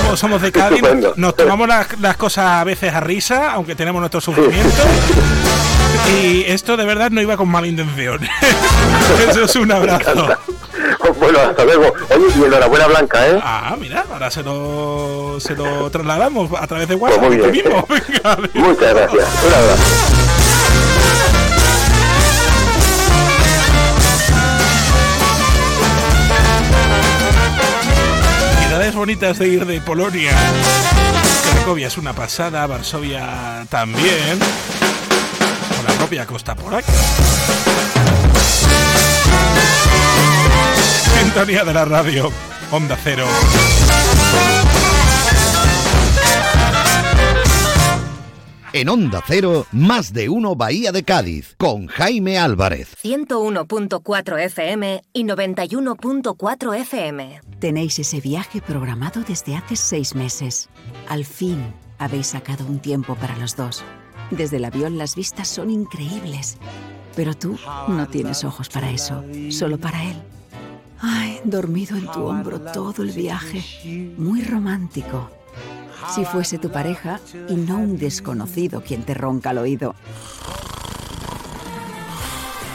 Somos, somos de Cádiz, nos tomamos las, las cosas a veces a risa, aunque tenemos nuestros sufrimientos. Y esto de verdad no iba con mala intención. (laughs) Eso es un abrazo. (laughs) Bueno, hasta luego. Oye, y enhorabuena Blanca, ¿eh? Ah, mira, ahora se lo, se lo trasladamos a través de WhatsApp. Pues muy bien. mismo. (laughs) Venga. Muchas gracias. Un abrazo. Bonitas de ir de Polonia. Cracovia es una pasada, Varsovia también. Polaca. Sintonía de la radio, Onda Cero. En Onda Cero, más de uno Bahía de Cádiz, con Jaime Álvarez. 101.4 FM y 91.4 FM. Tenéis ese viaje programado desde hace seis meses. Al fin, Habéis sacado un tiempo para los dos. Desde el avión las vistas son increíbles. Pero tú no tienes ojos para eso, solo para él. Ay, dormido en tu hombro todo el viaje. Muy romántico. Si fuese tu pareja y no un desconocido quien te ronca al oído.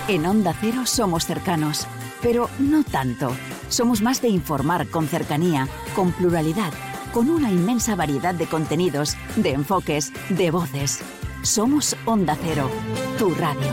En Onda Cero somos cercanos, pero no tanto. Somos más de informar con cercanía, con pluralidad, con una inmensa variedad de contenidos, de enfoques, de voces. Somos Onda Cero, tu radio.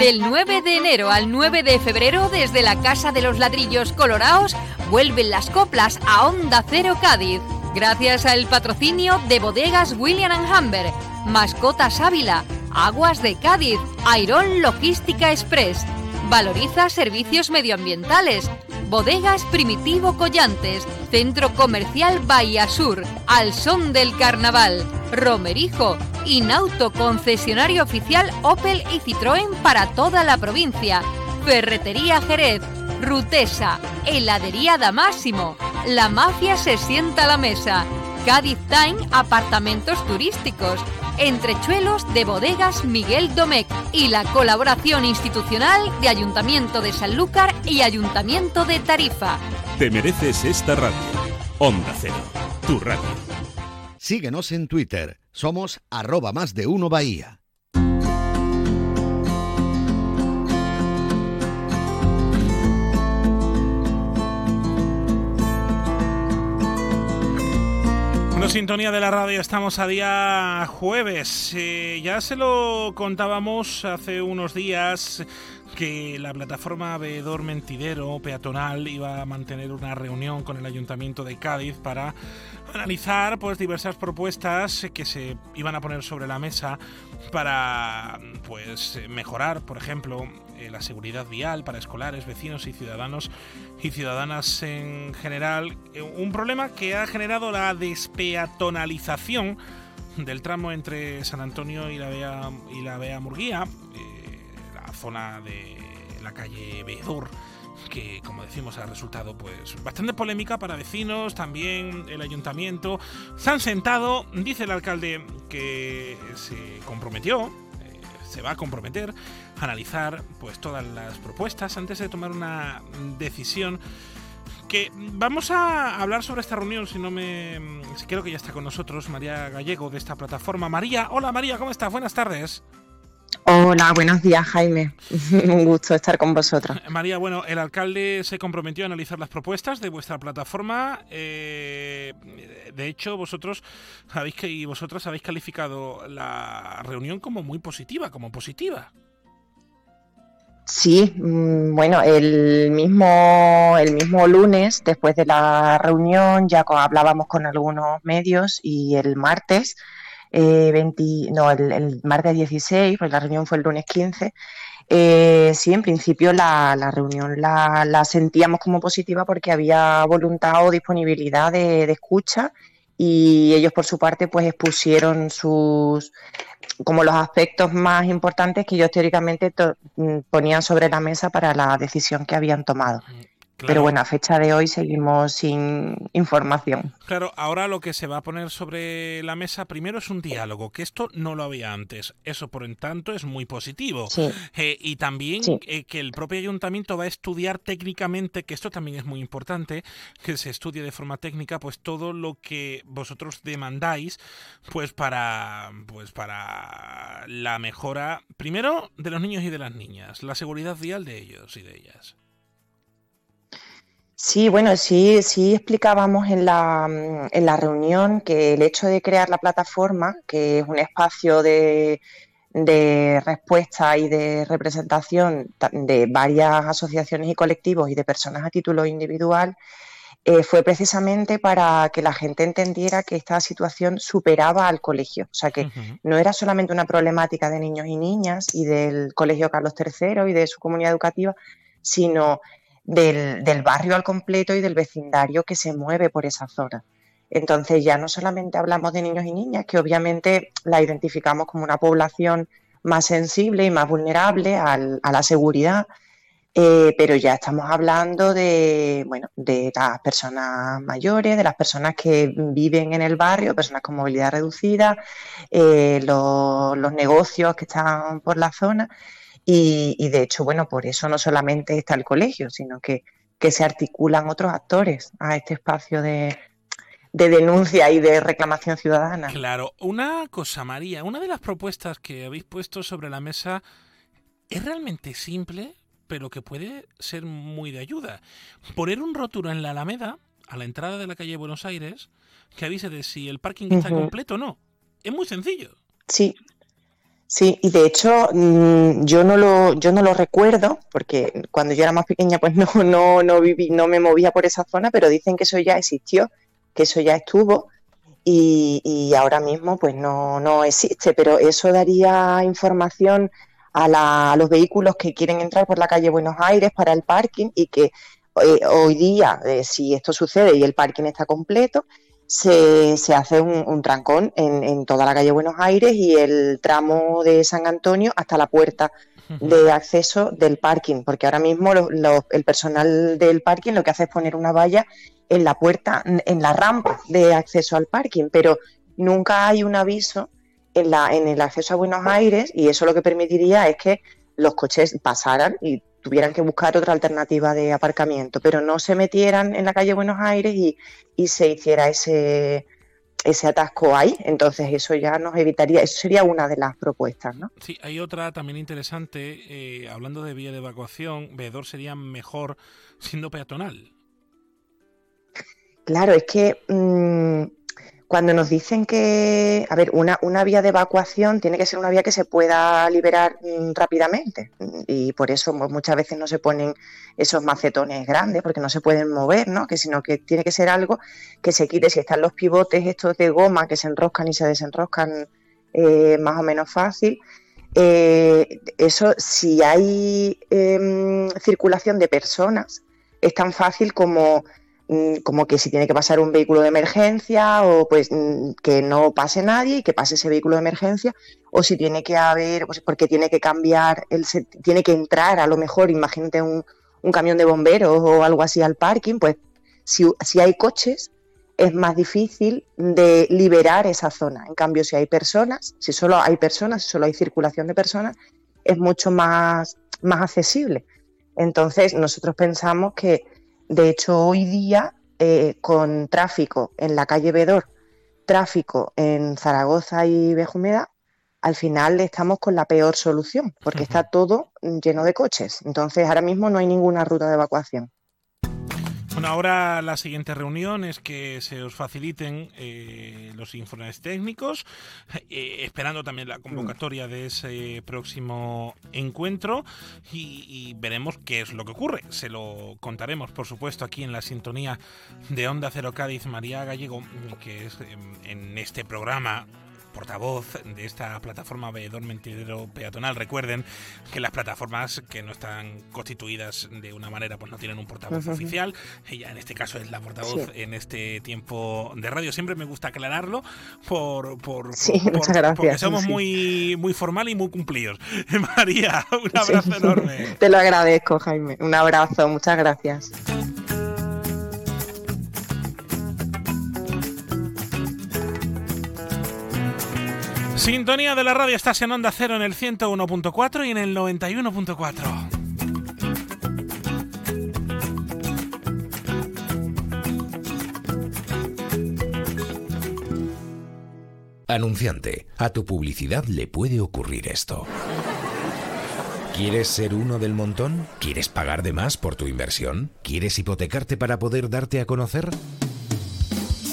Del 9 de enero al 9 de febrero, desde la Casa de los Ladrillos Colorados, vuelven las coplas a Onda Cero Cádiz. Gracias al patrocinio de bodegas William Humber, Mascotas Ávila, Aguas de Cádiz, Airón Logística Express, Valoriza Servicios Medioambientales, Bodegas Primitivo Collantes, Centro Comercial Bahía Sur, Al Son del Carnaval, Romerijo, Inauto concesionario oficial Opel y Citroën para toda la provincia, Ferretería Jerez, Rutesa, Heladería Damásimo, La Mafia se sienta a la mesa, Cádiz Time Apartamentos Turísticos, Entrechuelos de Bodegas Miguel Domecq y la colaboración institucional de Ayuntamiento de Sanlúcar y Ayuntamiento de Tarifa. Te mereces esta radio. Onda Cero, tu radio. Síguenos en Twitter. Somos arroba más de uno Bahía. Sintonía de la radio, estamos a día jueves. Eh, ya se lo contábamos hace unos días que la plataforma Veedor Mentidero Peatonal iba a mantener una reunión con el Ayuntamiento de Cádiz para analizar pues diversas propuestas que se iban a poner sobre la mesa para pues mejorar, por ejemplo, eh, la seguridad vial para escolares, vecinos y ciudadanos y ciudadanas en general. Eh, un problema que ha generado la despeatonalización del tramo entre San Antonio y la Bea, y la Bea Murguía, eh, la zona de la calle Veedor que como decimos ha resultado pues bastante polémica para vecinos, también el ayuntamiento. Se han sentado, dice el alcalde que se comprometió, eh, se va a comprometer a analizar pues todas las propuestas antes de tomar una decisión que vamos a hablar sobre esta reunión si no me si creo que ya está con nosotros María Gallego de esta plataforma. María, hola María, ¿cómo estás? Buenas tardes. Hola, buenos días, Jaime. (laughs) Un gusto estar con vosotros. Eh, María, bueno, el alcalde se comprometió a analizar las propuestas de vuestra plataforma. Eh, de hecho, vosotros sabéis que y vosotras habéis calificado la reunión como muy positiva, como positiva. Sí, mm, bueno, el mismo, el mismo lunes, después de la reunión, ya hablábamos con algunos medios y el martes eh, no, el, martes 16, pues la reunión fue el lunes 15. Eh, sí, en principio la, reunión la, sentíamos como positiva porque había voluntad o disponibilidad de, escucha y ellos por su parte pues expusieron sus como los aspectos más importantes que ellos teóricamente mm, ponían sobre la mesa para la decisión que habían tomado. Pero bueno, a fecha de hoy seguimos sin información. Claro, ahora lo que se va a poner sobre la mesa primero es un diálogo, que esto no lo había antes. Eso, por en tanto, es muy positivo. Eh, y también eh, que el propio ayuntamiento va a estudiar técnicamente, que esto también es muy importante, que se estudie de forma técnica, pues todo lo que vosotros demandáis, pues para, pues para la mejora, primero, de los niños y de las niñas, la seguridad vial de ellos y de ellas. Sí, bueno, sí, sí explicábamos en la, mm, en la reunión que el hecho de crear la plataforma, que es un espacio de, respuesta y de representación de varias asociaciones y colectivos y de personas a título individual, eh, fue precisamente para que la gente entendiera que esta situación superaba al colegio. O sea, que no era solamente una problemática de niños y niñas y del Colegio Carlos III y de su comunidad educativa, sino del, barrio al completo y del vecindario que se mueve por esa zona. Entonces ya no solamente hablamos de niños y niñas, que obviamente la identificamos como una población más sensible y más vulnerable a la seguridad, Eh, pero ya estamos hablando de, bueno, de las personas mayores, de las personas que viven en el barrio, personas con movilidad reducida, eh, los, negocios que están por la zona. Y, de hecho, bueno, por eso no solamente está el colegio, sino que, que se articulan otros actores a este espacio de, de denuncia y de reclamación ciudadana. Claro, una cosa, María, una de las propuestas que habéis puesto sobre la mesa es realmente simple, pero que puede ser muy de ayuda. Poner un rótulo en la Alameda, a la entrada de la calle Buenos Aires, que avise de si el parking está completo o no. Es muy sencillo. Sí, Sí, y de hecho mm, yo no lo yo no lo recuerdo porque cuando yo era más pequeña pues (laughs) no no no viví no me movía por esa zona, pero dicen que eso ya existió, que eso ya estuvo y, y ahora mismo pues no no existe, pero eso daría información a, los vehículos que quieren entrar por la calle Buenos Aires para el parking y que eh, hoy día, eh, si esto sucede y el parking está completo, se, se hace un, trancón en, toda la calle Buenos Aires y el tramo de San Antonio hasta la puerta de acceso del parking, porque ahora mismo el personal del parking lo que hace es poner una valla en la puerta, en la rampa de acceso al parking, pero nunca hay un aviso en, la, en el acceso a Buenos Aires y eso lo que permitiría es que los coches pasaran y tuvieran que buscar otra alternativa de aparcamiento, pero no se metieran en la calle Buenos Aires y, se hiciera ese, ese atasco ahí. Entonces eso ya nos evitaría, eso sería una de las propuestas, ¿no? Sí, hay otra también interesante, eh, hablando de vía de evacuación, veedor sería mejor siendo peatonal. Claro, es que mm, cuando nos dicen que, a ver, una, una, vía de evacuación tiene que ser una vía que se pueda liberar mm, rápidamente y por eso muchas veces no se ponen esos macetones grandes porque no se pueden mover, ¿no? Que sino que tiene que ser algo que se quite si están los pivotes estos de goma que se enroscan y se desenroscan eh, más o menos fácil. Eh, eso, si hay em, circulación de personas, es tan fácil como como que si tiene que pasar un vehículo de emergencia o pues mm, que no pase nadie y que pase ese vehículo de emergencia o si tiene que haber, pues porque tiene que cambiar, el, tiene que entrar a lo mejor, imagínate un, camión de bomberos o algo así al parking, pues si, si hay coches es más difícil de liberar esa zona. En cambio, si hay personas, si solo hay personas, si solo hay circulación de personas, es mucho más, más accesible. Entonces, nosotros pensamos que de hecho, hoy día, eh, con tráfico en la calle Bedor, tráfico en Zaragoza y Bejumeda, al final estamos con la peor solución, porque está todo lleno de coches. Entonces, ahora mismo no hay ninguna ruta de evacuación. Bueno, ahora la siguiente reunión es que se os faciliten eh, los informes técnicos, eh, esperando también la convocatoria de ese próximo encuentro y, veremos qué es lo que ocurre. Se lo contaremos, por supuesto, aquí en la sintonía de Onda Cero Cádiz María Gallego, que es en este programa portavoz de esta plataforma Veedor Mentidero Peatonal. Recuerden que las plataformas que no están constituidas de una manera, pues no tienen un portavoz oficial. Ella en este caso es la portavoz en este tiempo de radio. Siempre me gusta aclararlo por, por, sí, muchas gracias, porque somos muy, muy formal y muy cumplidos. (laughs) María, un abrazo enorme. Te lo agradezco, Jaime. Un abrazo, muchas gracias. Sintonía de la radio, estás en Onda Cero en el 101.4 y en el 91.4. Anunciante, a tu publicidad le puede ocurrir esto. ¿Quieres ser uno del montón? ¿Quieres pagar de más por tu inversión? ¿Quieres hipotecarte para poder darte a conocer?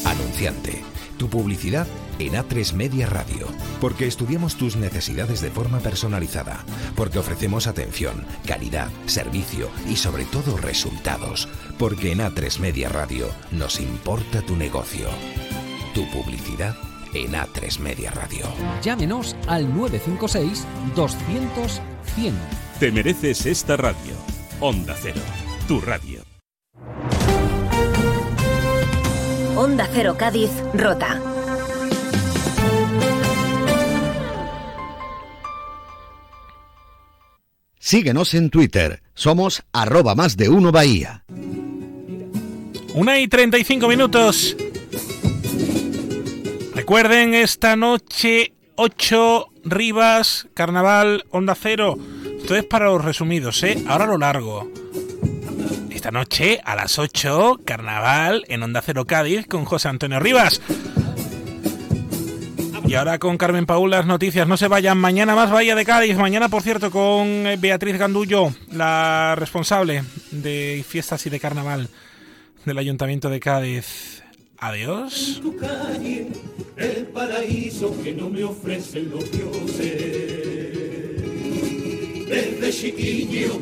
Anunciante tu publicidad en A3 Media Radio, porque estudiamos tus necesidades de forma personalizada, porque ofrecemos atención, calidad, servicio y sobre todo resultados, porque en A3 Media Radio nos importa tu negocio. Tu publicidad en A3 Media Radio. Llámenos al 956 200 100. Te mereces esta radio. Onda Cero, tu radio. Onda Cero Cádiz, Rota. Síguenos en Twitter. Somos arroba más de uno Bahía. Una y 35 minutos. Recuerden, esta noche 8 Rivas, Carnaval, Onda Cero. Esto es para los resumidos, ¿eh? Ahora lo largo. Esta noche a las 8, Carnaval en Onda Cero Cádiz con José Antonio Rivas. Y ahora con Carmen Paul las noticias. No se vayan. Mañana más Bahía de Cádiz. Mañana, por cierto, con eh, Beatriz Gandullo, la responsable de fiestas y de carnaval del Ayuntamiento de Cádiz. Adiós. el paraíso que no me ofrecen los dioses. Desde chiquillo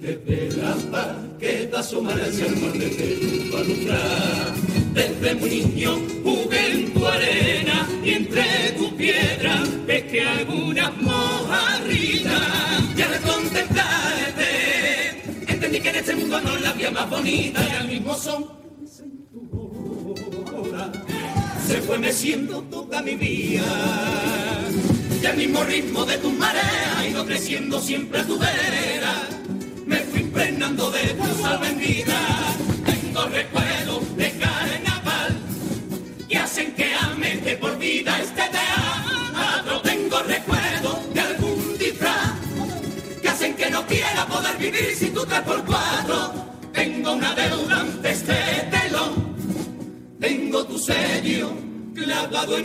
disfrute de la paz que da asomar hacia el mar desde tu alumbrar. Desde muy niño jugué en tu arena y entre tu piedra pesqué algunas mojarritas. Y al contemplarte entendí que en este mundo no la había más bonita y al mismo son se fue meciendo toda mi vida. Y al mismo ritmo de tu marea, ido creciendo siempre a tu vera. Me fui impregnando de tu sal. Tengo recuerdos de carnaval que hacen que ame de por vida este teatro. Tengo recuerdos de algún disfraz que hacen que no quiera poder vivir sin tu tres por cuatro. Tengo una deuda ante este telón tengo tu sello clavado en